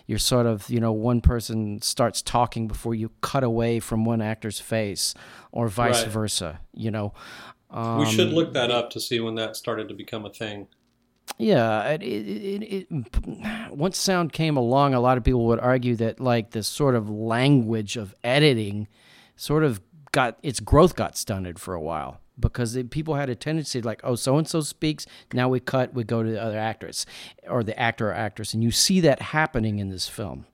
You're sort of, you know, one person starts talking before you cut away from one actor's face, or vice Right. versa. You know, we should Um, look that up to see when that started to become a thing. Yeah, it, it, it, once sound came along, a lot of people would argue that like this sort of language of editing, sort of got its growth got stunted for a while because it, people had a tendency like, oh, so and so speaks, now we cut, we go to the other actress or the actor or actress, and you see that happening in this film.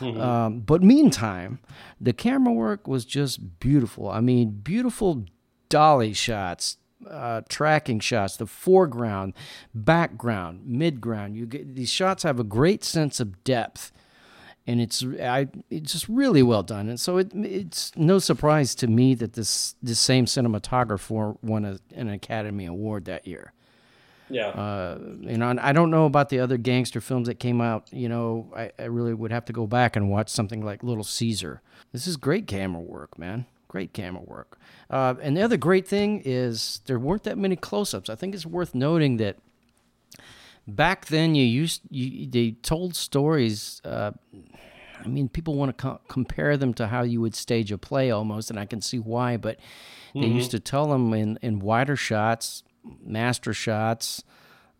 Um, but meantime, the camera work was just beautiful. I mean, beautiful dolly shots, uh, tracking shots, the foreground, background, midground. You get these shots have a great sense of depth, and it's I it's just really well done. And so it it's no surprise to me that this this same cinematographer won a, an Academy Award that year. Yeah. Uh, you know, and I don't know about the other gangster films that came out. You know, I, I really would have to go back and watch something like Little Caesar. This is great camera work, man. Great camera work. Uh, and the other great thing is there weren't that many close-ups. I think it's worth noting that back then you used you, they told stories. Uh, I mean, people want to co- compare them to how you would stage a play almost, and I can see why. But they used to tell them in, in wider shots, master shots,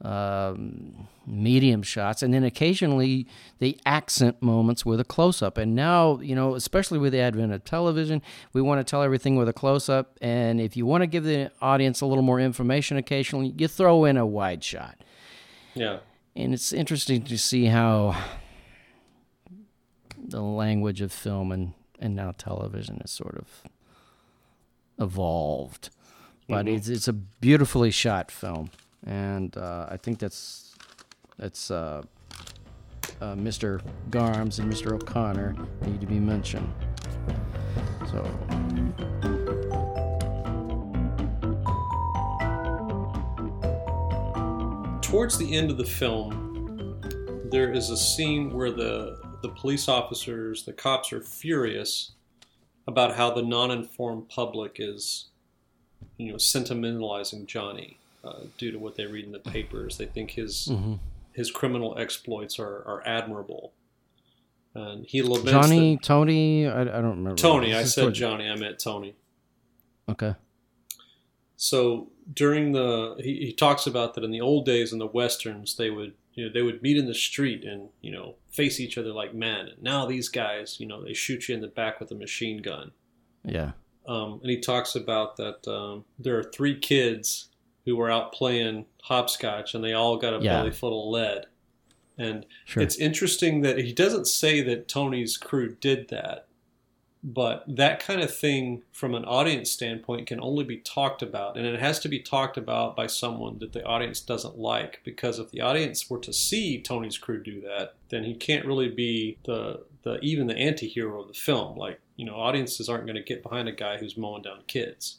um, medium shots, and then occasionally the accent moments with a close up. And now, you know, especially with the advent of television, we want to tell everything with a close up. And if you want to give the audience a little more information occasionally, you throw in a wide shot. yeah. And it's interesting to see how the language of film and, and now television has sort of evolved. But it's it's a beautifully shot film, and uh, I think that's that's uh, uh, Mr. Garmes and Mr. O'Connor need to be mentioned. So Towards the end of the film, there is a scene where the the police officers, the cops, are furious about how the non-informed public is, you know, sentimentalizing Johnny uh, due to what they read in the papers. They think his Mhm. his criminal exploits are, are admirable, and he laments Johnny, that- Tony, I, I don't remember. Tony. I (laughs) said Johnny. I meant Tony. Okay. So during the he, he talks about that in the old days in the westerns they would you know they would meet in the street and you know face each other like men and now these guys you know they shoot you in the back with a machine gun Yeah. um, and he talks about that um, there are three kids who were out playing hopscotch and they all got a Yeah. belly full of lead and Sure. it's interesting that he doesn't say that Tony's crew did that, but that kind of thing from an audience standpoint can only be talked about. And it has to be talked about by someone that the audience doesn't like. Because if the audience were to see Tony's crew do that, then he can't really be the, the even the anti hero of the film. Like, you know, audiences aren't going to get behind a guy who's mowing down kids.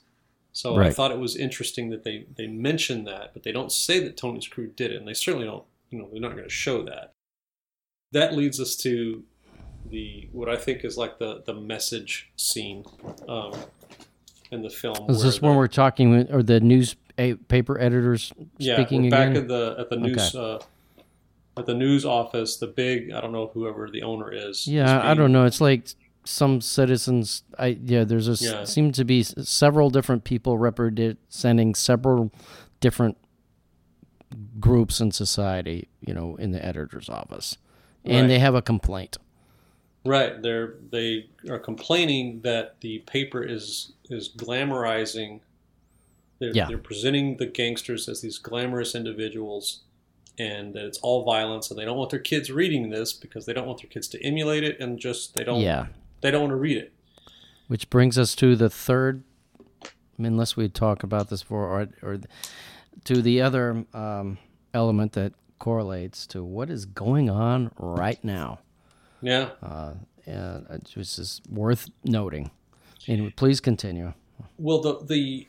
So I thought it was interesting that they, they mention that, but they don't say that Tony's crew did it. And they certainly don't you know they're not going to show that that leads us to the what i think is like the the message scene um, in the film Is where this the- when we're talking with, or the newspaper editors yeah speaking we're back at the at the news uh, at the news office the big i don't know whoever the owner is Yeah, is I don't know. It's like some citizens. I yeah. There's a Yeah. seem to be several different people representing several different groups in society. You know, in the editor's office. and Right. they have a complaint. Right. They're they are complaining that the paper is is glamorizing. They're, Yeah. they're presenting the gangsters as these glamorous individuals, and that it's all violence, and they don't want their kids reading this because they don't want their kids to emulate it, and just they don't Yeah. They don't want to read it. Which brings us to the third, I mean, unless we talk about this for, or, or to the other um, element that correlates to what is going on right now. Yeah. Uh, and it was just worth noting. And please continue. Well, the the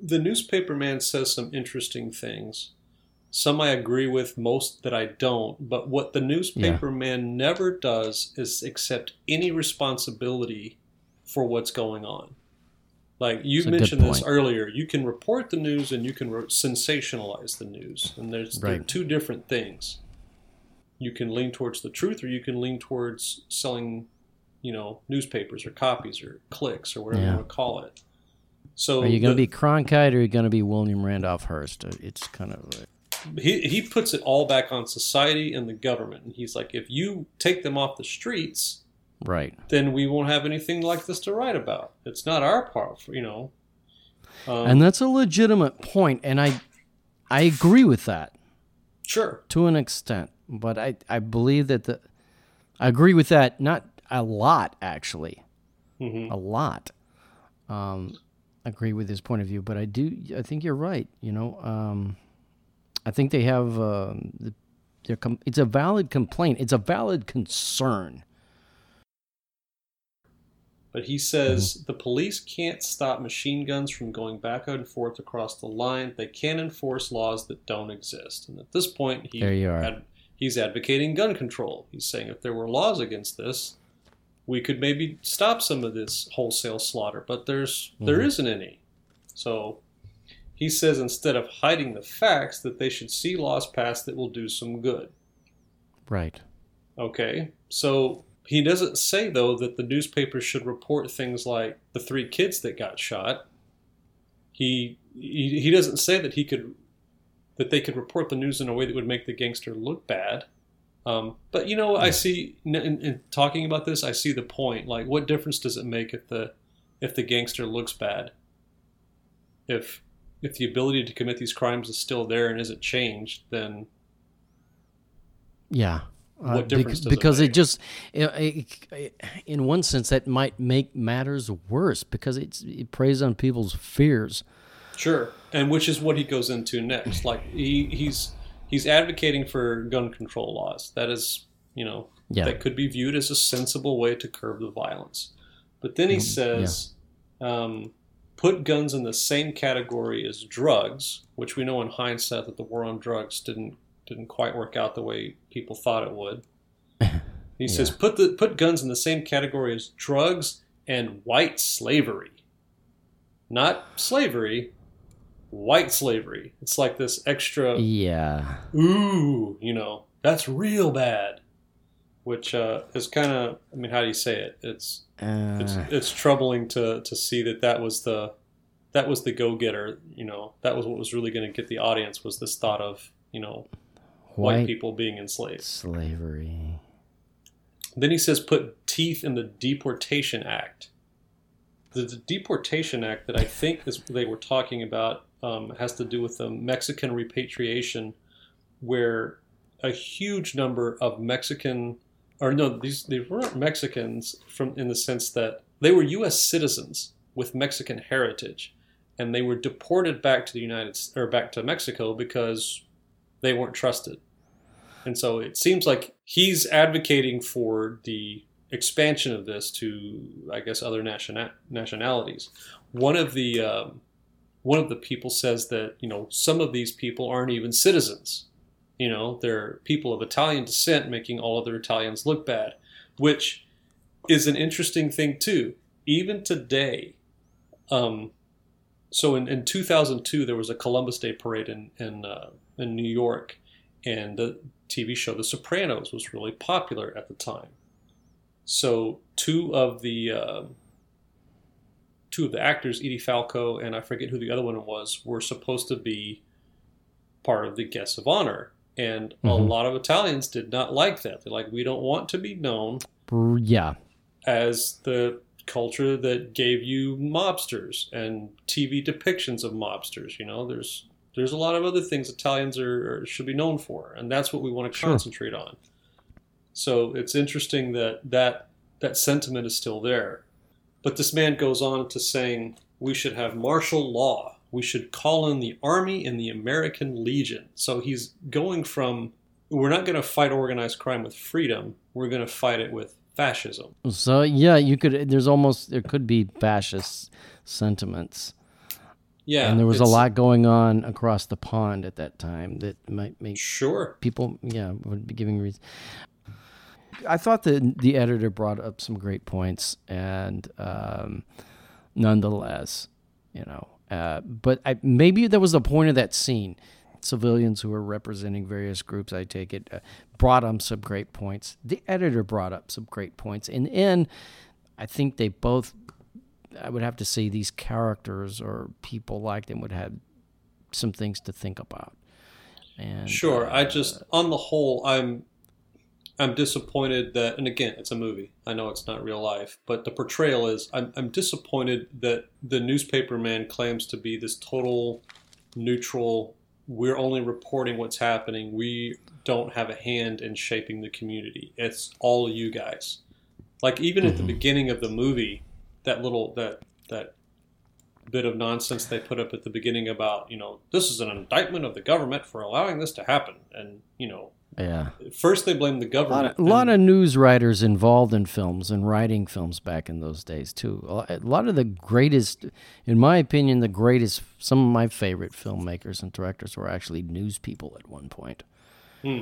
the newspaper man says some interesting things. Some I agree with, most that I don't. But what the newspaper man never does is accept any responsibility for what's going on. Like you That's mentioned this earlier, you can report the news and you can ro- sensationalize the news, and there's Right. two different things. You can lean towards the truth, or you can lean towards selling, you know, newspapers or copies or clicks or whatever Yeah. you want to call it. So Are you going to be Cronkite or are you going to be William Randolph Hearst? It's kind of like, he he puts it all back on society and the government. And he's like, if you take them off the streets, right. then we won't have anything like this to write about. It's not our part, you know. Um, And that's a legitimate point, and I, I agree with that. sure, to an extent, but I, I believe that the I agree with that not a lot actually, hmm a lot. Um, agree with his point of view, but I do I think you're right. You know, um, I think they have um, the, their com- it's a valid complaint. It's a valid concern. But he says the police can't stop machine guns from going back and forth across the line. They can enforce laws that don't exist. And at this point, he There you are. ad- he's advocating gun control. He's saying if there were laws against this, we could maybe stop some of this wholesale slaughter. But there's there Mhm. isn't any. So he says instead of hiding the facts, that they should see laws passed that will do some good. Right. Okay, so he doesn't say though that the newspaper should report things like the three kids that got shot. He he, he doesn't say that he could that they could report the news in a way that would make the gangster look bad. Um, but you know, I see in, in, in talking about this, I see the point. Like, what difference does it make if the if the gangster looks bad? If if the ability to commit these crimes is still there and isn't changed, then Yeah. Uh, What difference does it because it just, it, it- in one sense, that might make matters worse because it's, it preys on people's fears. Sure, and which is what he goes into next. Like he, he's he's advocating for gun control laws. That is, you know, Yeah. that could be viewed as a sensible way to curb the violence. But then he Mm, says, um, put guns in the same category as drugs, which we know in hindsight that the war on drugs didn't didn't quite work out the way people thought it would. (laughs) He says, put the put guns in the same category as drugs and white slavery. Not slavery, white slavery. It's like this extra Yeah. ooh, you know, that's real bad. Which uh, is kind of, I mean, how do you say it? It's Uh, it's troubling to to see that that was the that was the go getter. You know, that was what was really going to get the audience was this thought of you know white, white people being enslaved. slavery. Then he says, put teeth in the Deportation Act. The, the Deportation Act that I think is they were talking about um, has to do with the Mexican repatriation, where a huge number of Mexican, or no, these they weren't Mexicans from in the sense that they were U.S. citizens with Mexican heritage, and they were deported back to the United or back to Mexico because they weren't trusted. And so it seems like he's advocating for the expansion of this to, I guess, other nationa- nationalities. One of the um, one of the people says that you know some of these people aren't even citizens. You know, they're people of Italian descent, making all other Italians look bad, which is an interesting thing too. Even today, um, so in, in 2002 there was a Columbus Day parade in in, uh, in New York, and the TV show The Sopranos was really popular at the time. So two of the uh, two of the actors, Edie Falco and I forget who the other one was, were supposed to be part of the guests of honor. And a Mhm. lot of Italians did not like that. They're like, we don't want to be known Yeah. as the culture that gave you mobsters and TV depictions of mobsters. You know, there's there's a lot of other things Italians are, are should be known for, and that's what we want to Sure. concentrate on. So it's interesting that that that sentiment is still there, but this man goes on to saying we should have martial law. We should call in the army and the American Legion. So he's going from we're not going to fight organized crime with freedom. We're going to fight it with fascism. So yeah, you could. There's almost there could be fascist sentiments, Yeah, and there was a lot going on across the pond at that time that might make Sure. people yeah would be giving reason. I thought that the editor brought up some great points, and um, nonetheless, you know, uh, but I, maybe that was the point of that scene. Civilians who were representing various groups, I take it, uh, brought up some great points. The editor brought up some great points. In the end, I think they both. I would have to say these characters or people like them would have some things to think about. And Sure. I uh, just, on the whole, I'm, I'm disappointed that, and again, it's a movie. I know it's not real life, but the portrayal is. I'm, I'm disappointed that the newspaper man claims to be this total neutral. We're only reporting what's happening. We don't have a hand in shaping the community. It's all you guys. Like even at the Mhm. beginning of the movie, that little that that bit of nonsense they put up at the beginning about you know this is an indictment of the government for allowing this to happen, and you know yeah. first they blame the A lot, government. of, a lot of news writers involved in films and writing films back in those days too. A lot of the greatest, in my opinion, the greatest. Some of my favorite filmmakers and directors were actually news people at one point. Hmm.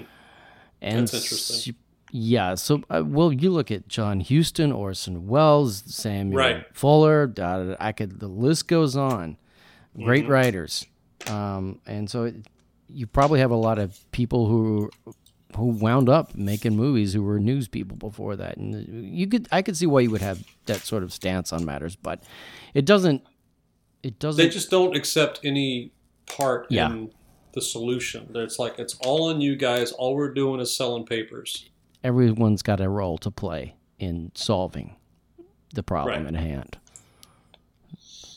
And That's interesting. s- Yeah. So, uh, well, you look at John Huston, Orson Welles, Samuel Right. Fuller. Da, da, da, I could. The list goes on. Great Mhm. writers, um, and so it, you probably have a lot of people who who wound up making movies who were news people before that, and you could. I could see why you would have that sort of stance on matters, but it doesn't. It doesn't. they just don't accept any part Yeah. in the solution. It's like it's all on you guys. All we're doing is selling papers. everyone's got a role to play in solving the problem Right. at hand.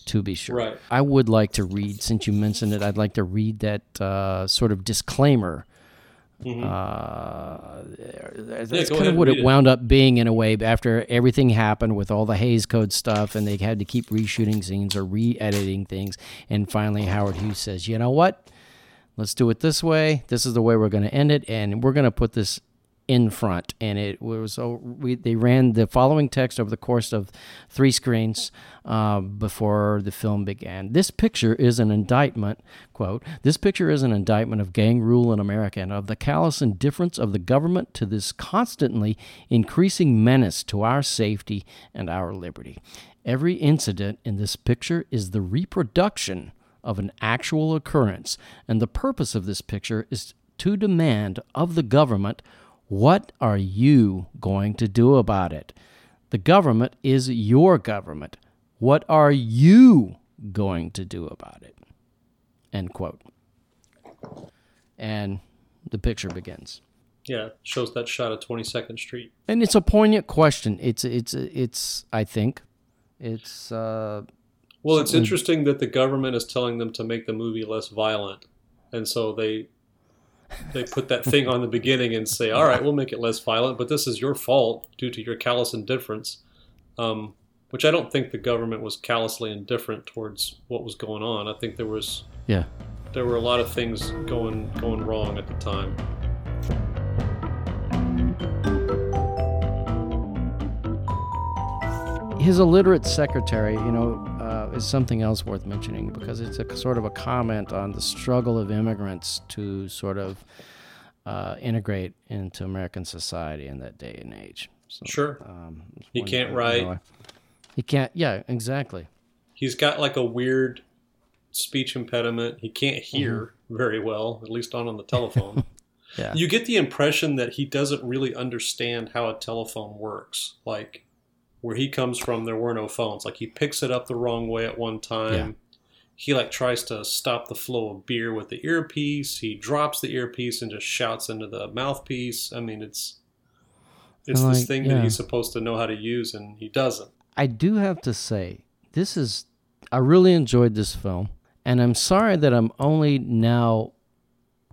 To be sure. Right. I would like to read, since you mentioned it, I'd like to read that uh, sort of disclaimer. Mhm. Uh, that's go kind of what it it. wound up being in a way after everything happened with all the Hays Code stuff, and they had to keep reshooting scenes or re-editing things. And finally, Howard Hughes says, "You know what? Let's do it this way. This is the way we're going to end it, and we're going to put this in front." And it was so we they ran the following text over the course of three screens uh, before the film began. This picture is an indictment. Quote: This picture is an indictment of gang rule in America and of the callous indifference of the government to this constantly increasing menace to our safety and our liberty. Every incident in this picture is the reproduction of an actual occurrence, and the purpose of this picture is to demand of the government what are you going to do about it? The government is your government. What are you going to do about it? End quote. And the picture begins. Yeah, shows that shot of Twenty Second Street. And it's a poignant question. It's it's it's I think it's uh Well, it's interesting that the government is telling them to make the movie less violent, and so they they put that thing on the beginning and say, "All right, we'll make it less violent, but this is your fault due to your callous indifference." Um, which I don't think the government was callously indifferent towards what was going on. I think there was yeah. there were a lot of things going going wrong at the time. his illiterate secretary, you know, uh, is something else worth mentioning because it's a sort of a comment on the struggle of immigrants to sort of uh, integrate into American society in that day and age. So, Sure. um, He can't you know, write. He can't. Yeah, exactly. He's got like a weird speech impediment. He can't hear very well, at least not on the telephone. (laughs) Yeah. You get the impression that he doesn't really understand how a telephone works. Like where he comes from, there were no phones. Like he picks it up the wrong way at one time. he like tries to stop the flow of beer with the earpiece. He drops the earpiece and just shouts into the mouthpiece. I mean, it's it's And, this thing yeah. that he's supposed to know how to use and he doesn't. I do have to say, this is, I really enjoyed this film. And I'm sorry that I'm only now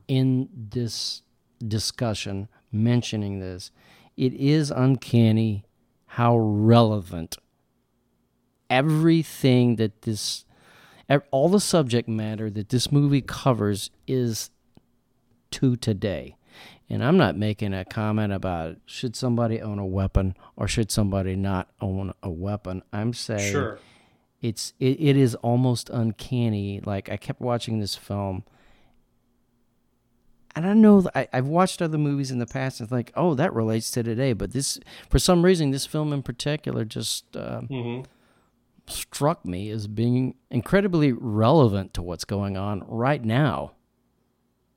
in this discussion mentioning this. It is uncanny how relevant everything that this, all the subject matter that this movie covers is to today. And I'm not making a comment about should somebody own a weapon or should somebody not own a weapon. I'm saying Sure. it's it, it is almost uncanny. Like I kept watching this film, and I know I, I've watched other movies in the past, and it's like, oh, that relates to today. But this, for some reason, this film in particular just uh, hmm struck me as being incredibly relevant to what's going on right now.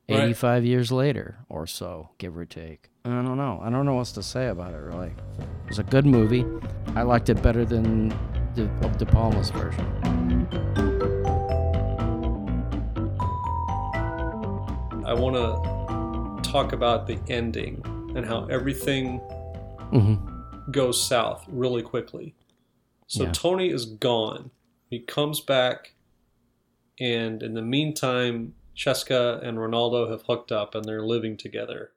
Right. 85 years later or so, give or take. I don't know. I don't know what else to say about it, really. It was a good movie. I liked it better than the, De Palma's version. I want to talk about the ending and how everything hmm goes south really quickly. So Yeah. Tony is gone. He comes back, and in the meantime, Cesca and Rinaldo have hooked up and they're living together,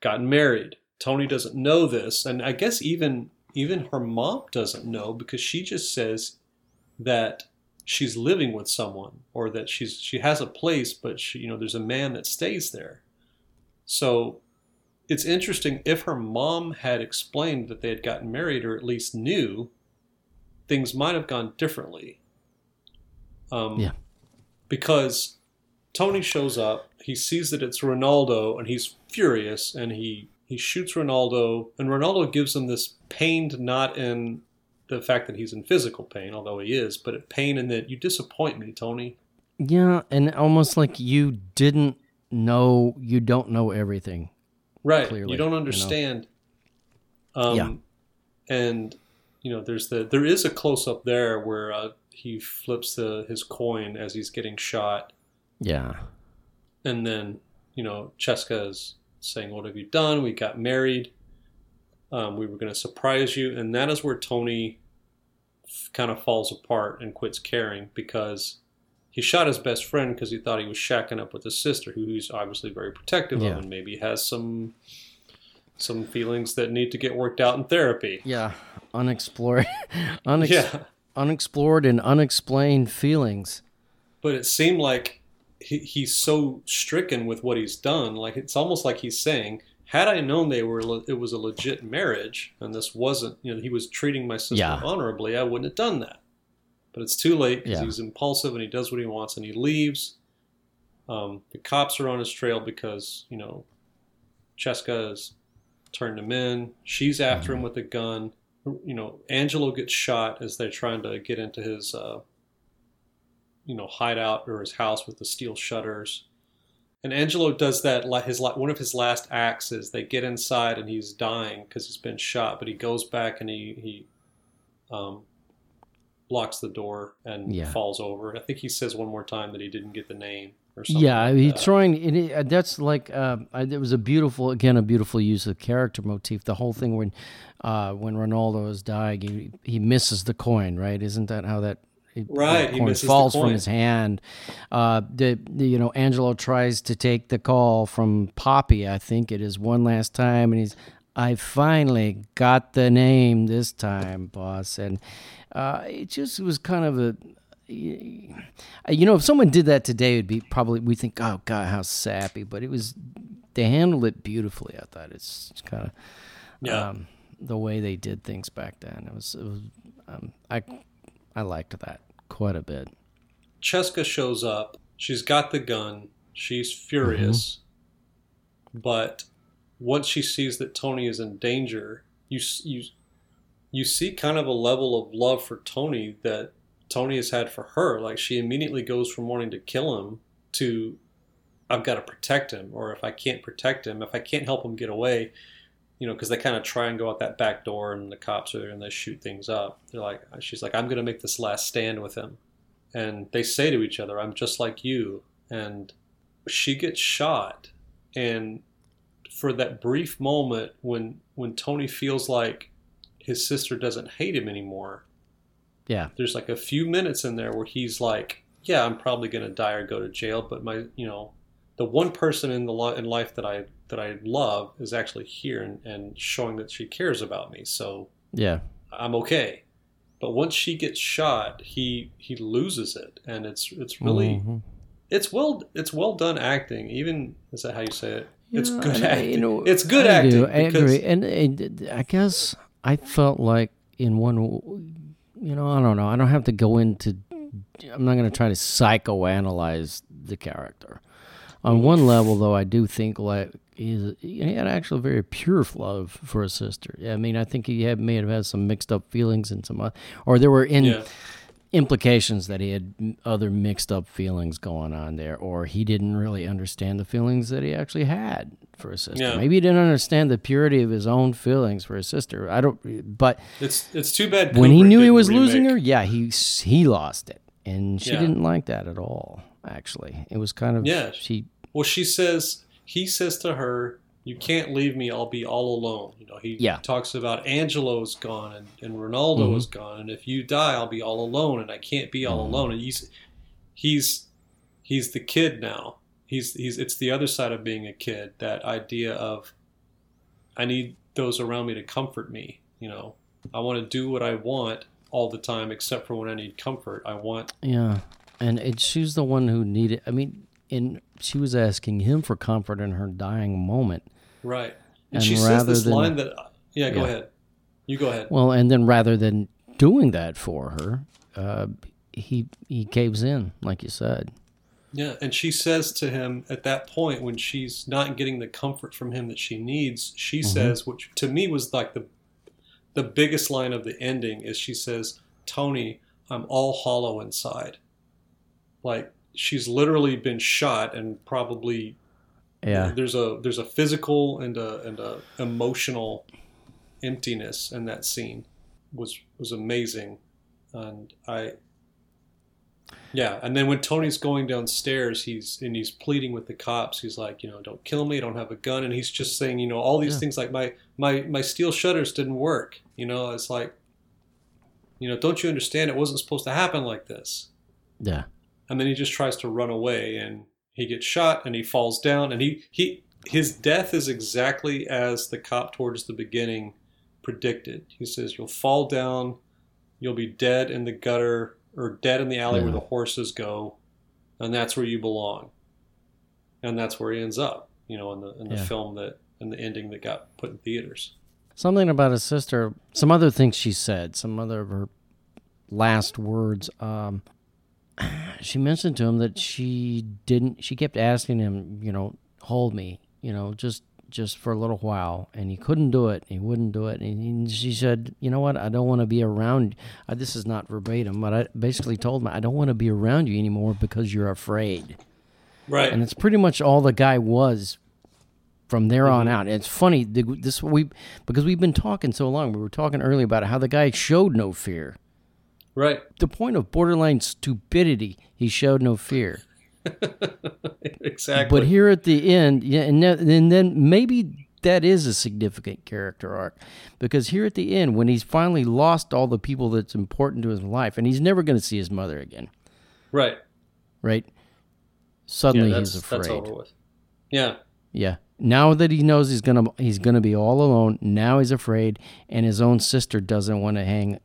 gotten married. Tony doesn't know this, and I guess even even her mom doesn't know because she just says that she's living with someone or that she's she has a place, but she, you know there's a man that stays there. So it's interesting if her mom had explained that they had gotten married or at least knew things might have gone differently um, Yeah. because tony shows up he sees that it's rinaldo and he's furious and he he shoots rinaldo and rinaldo gives him this pained not in the fact that he's in physical pain although he is but pain in that you disappoint me tony Yeah, and almost like you didn't know, you don't know everything. right clearly, you you don't know. understand um Yeah. and you know there's the there is a close up there where uh, he flips the his coin as he's getting shot Yeah. and then you know Cesca is saying what have you done we got married um, we were going to surprise you and that is where Tony kind of falls apart and quits caring because he shot his best friend because he thought he was shacking up with his sister who he's obviously very protective Yeah. of and maybe has some some feelings that need to get worked out in therapy Yeah. Unexplored, (laughs) unex- yeah unexplored and unexplained feelings. but it seemed like he, he's so stricken with what he's done like it's almost like he's saying had i known they were le- it was a legit marriage and this wasn't you know he was treating my sister Yeah. honorably i wouldn't have done that but it's too late because Yeah. he's impulsive and he does what he wants and he leaves um, the cops are on his trail because you know cesca has turned him in she's after him with a gun you know angelo gets shot as they're trying to get into his uh, you know hideout or his house with the steel shutters. And Angelo does that. His one of his last acts is they get inside and he's dying because he's been shot, but he goes back and he he um, blocks the door and Yeah. falls over. I think he says one more time that he didn't get the name or something. Yeah, like he's that. trying. It, it, that's like uh, it was a beautiful, again, a beautiful use of character motif. The whole thing when, uh, when Rinaldo is dying, he, he misses the coin, right? Isn't that how that? Right, he coin misses the falls from his hand. Uh, the, the you know Angelo tries to take the call from Poppy. I think it is one last time, and he's. I finally got the name this time, boss, and uh, it just was kind of a you know, if someone did that today, it'd be probably we think, oh god, how sappy. But it was they handled it beautifully. I thought it's kind of Yeah. um, the way they did things back then. It was, it was um, I I liked that quite a bit. Cesca shows up. She's got the gun. She's furious. Mm-hmm. But once she sees that Tony is in danger, you you you see kind of a level of love for Tony that Tony has had for her. Like she immediately goes from wanting to kill him to I've got to protect him, or if I can't protect him, if I can't help him get away, you know, because they kind of try and go out that back door, and the cops are there and they shoot things up. They're like, she's like, I'm going to make this last stand with him and they say to each other, "I'm just like you," and she gets shot, and for that brief moment when when Tony feels like his sister doesn't hate him anymore, Yeah. there's like a few minutes in there where he's like, "Yeah, I'm probably going to die or go to jail, but my, you know, the one person in the li- in life that I that I love is actually here and, and showing that she cares about me, so Yeah. I'm okay." But once she gets shot, he he loses it, and it's it's really Mhm. it's well it's well done acting. Even is that how you say it? It's Yeah, good and I- acting. you know, it's good I acting do, I agree, and, and I guess I felt like in one, you know, I don't know. I don't have to go into. I'm not going to try to psychoanalyze the character. On one level, though, I do think like he's, he had actually a very pure love for his sister. I mean, I think he had may have had some mixed up feelings and some, oth- or there were in yeah, implications that he had other mixed up feelings going on there, or he didn't really understand the feelings that he actually had for his sister. Yeah. Maybe he didn't understand the purity of his own feelings for his sister. I don't, but it's it's too bad when he knew he was losing her, yeah, he he lost it, and she Yeah. didn't like that at all. Actually, it was kind of Yeah. She Well, she says he says to her, "You can't leave me. I'll be all alone." You know, he Yeah. talks about Angelo's gone and, and Rinaldo Mhm. is gone, and if you die, I'll be all alone, and I can't be all Mhm. alone. And he's he's he's the kid now. He's he's it's the other side of being a kid. That idea of I need those around me to comfort me. You know, I want to do what I want all the time, except for when I need comfort. I want yeah, and it, she's the one who needed. I mean, and she was asking him for comfort in her dying moment. right. And, And she says this than- line that yeah, go Yeah. ahead. You go ahead. Well, and then rather than doing that for her, uh, he he caves in, like you said. Yeah, and she says to him at that point when she's not getting the comfort from him that she needs, she Mhm. says, which to me was like the the biggest line of the ending is she says, "Tony, I'm all hollow inside." Like she's literally been shot and probably Yeah, there's a there's a physical and a and a emotional emptiness in that scene was was amazing. And i yeah and then when tony's going downstairs he's and he's pleading with the cops he's like you know don't kill me i don't have a gun and he's just saying you know all these Yeah. things like my my my steel shutters didn't work you know it's like you know don't you understand? It wasn't supposed to happen like this. Yeah, and then he just tries to run away and he gets shot and he falls down and he he his death is exactly as the cop towards the beginning predicted he says you'll fall down you'll be dead in the gutter or dead in the alley where the horses go and that's where you belong and that's where he ends up you know in the in the Yeah. film that in the ending that got put in theaters something about his sister. Some other things she said. Some other of her last words. Um, (sighs) she mentioned to him that she didn't. She kept asking him, you know, hold me, you know, just just for a little while, and he couldn't do it. He wouldn't do it, and he, she said, "You know what? I don't want to be around." Uh, this is not verbatim, but I basically told him, "I don't want to be around you anymore because you're afraid." right and it's pretty much all the guy was from there on Mhm. out. It's funny this we because we've been talking so long. We were talking earlier about how the guy showed no fear. Right The point of borderline stupidity, he showed no fear. (laughs) exactly But here at the end, yeah, and then, and then maybe that is a significant character arc because here at the end, when he's finally lost all the people that's important to his life, and he's never going to see his mother again, right right? Suddenly yeah, he's afraid. that's over with yeah Yeah. Now that he knows he's gonna he's gonna be all alone, now he's afraid, and his own sister doesn't want to hang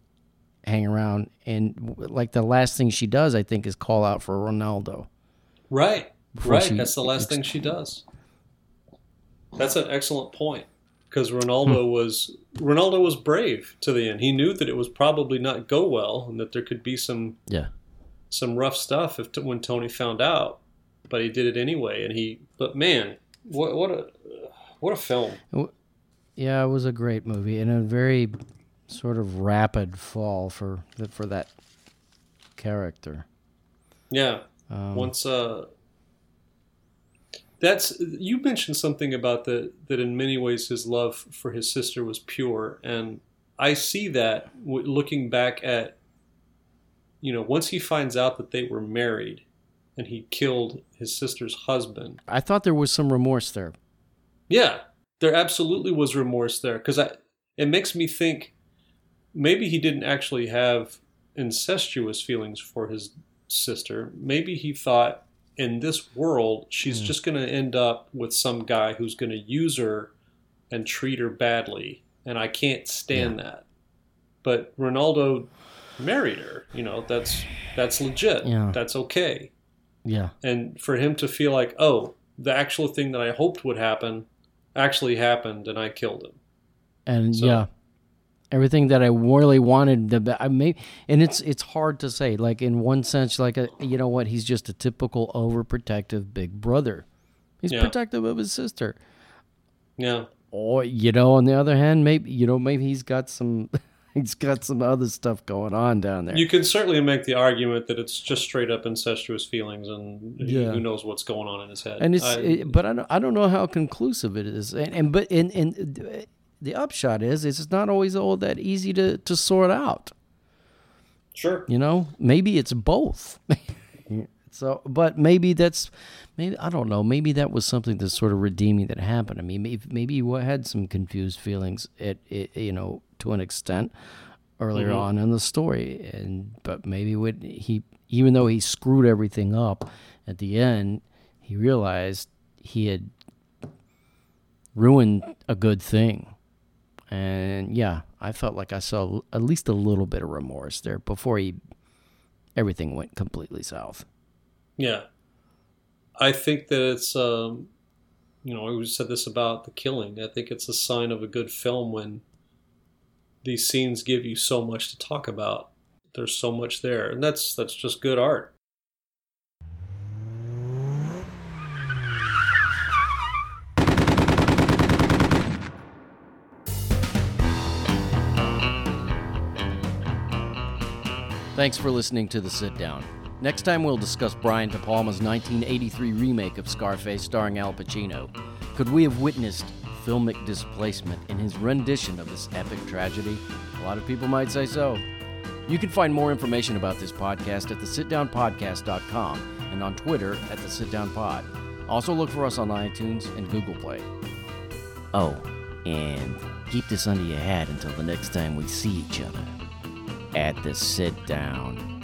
hang around. And like the last thing she does, I think, is call out for Rinaldo. Right. Right. she That's the last thing she does. That's an excellent point because Rinaldo Hmm. was Rinaldo was brave to the end. He knew that it was probably not go well and that there could be some Yeah. some rough stuff if when Tony found out, but he did it anyway. And he, but man, what what a what a film. Yeah, it was a great movie and a very sort of rapid fall for for that character. Yeah. Um, Once uh that's you mentioned something about the that in many ways his love for his sister was pure and I see that w- looking back at you know, once he finds out that they were married and he killed his sister's husband, I thought there was some remorse there. yeah, there absolutely was remorse there because I it makes me think maybe he didn't actually have incestuous feelings for his sister. Maybe he thought in this world she's Mm. just going to end up with some guy who's going to use her and treat her badly, and I can't stand that. But Rinaldo married her. You know that's that's legit. Yeah. That's okay Yeah. and for him to feel like, oh, the actual thing that I hoped would happen actually happened, and I killed him. and So- yeah everything that i really wanted the i may and it's it's hard to say like in one sense like a, you know what he's just a typical overprotective big brother he's Yeah. protective of his sister Yeah, or you know on the other hand maybe you know maybe he's got some (laughs) he's got some other stuff going on down there you can certainly make the argument that it's just straight up incestuous feelings, and Yeah. who knows what's going on in his head. and it's I- it- but I don't, I don't know how conclusive it is and, and but and, and the upshot is is it's not always all that easy to to sort out. Sure. you know maybe it's both. (laughs) So but maybe that's maybe i don't know maybe that was something that's sort of redeeming that happened. I mean maybe, maybe you had some confused feelings at, it, you know to an extent earlier Mhm. on in the story. And but maybe what he even though he screwed everything up at the end he realized he had ruined a good thing and yeah, I felt like I saw at least a little bit of remorse there before he everything went completely south. Yeah, I think that it's um, you know, we said this about the killing. I think it's a sign of a good film when these scenes give you so much to talk about. There's so much there, and that's that's just good art. Thanks for listening to The Sit Down. Next time we'll discuss Brian De Palma's 1983 remake of Scarface starring Al Pacino. Could we have witnessed filmic displacement in his rendition of this epic tragedy? A lot of people might say so. You can find more information about this podcast at thesitdownpodcast.com and on Twitter at the Sit Down Pod. Also look for us on iTunes and Google Play. Oh, and keep this under your hat until the next time we see each other at the sit down.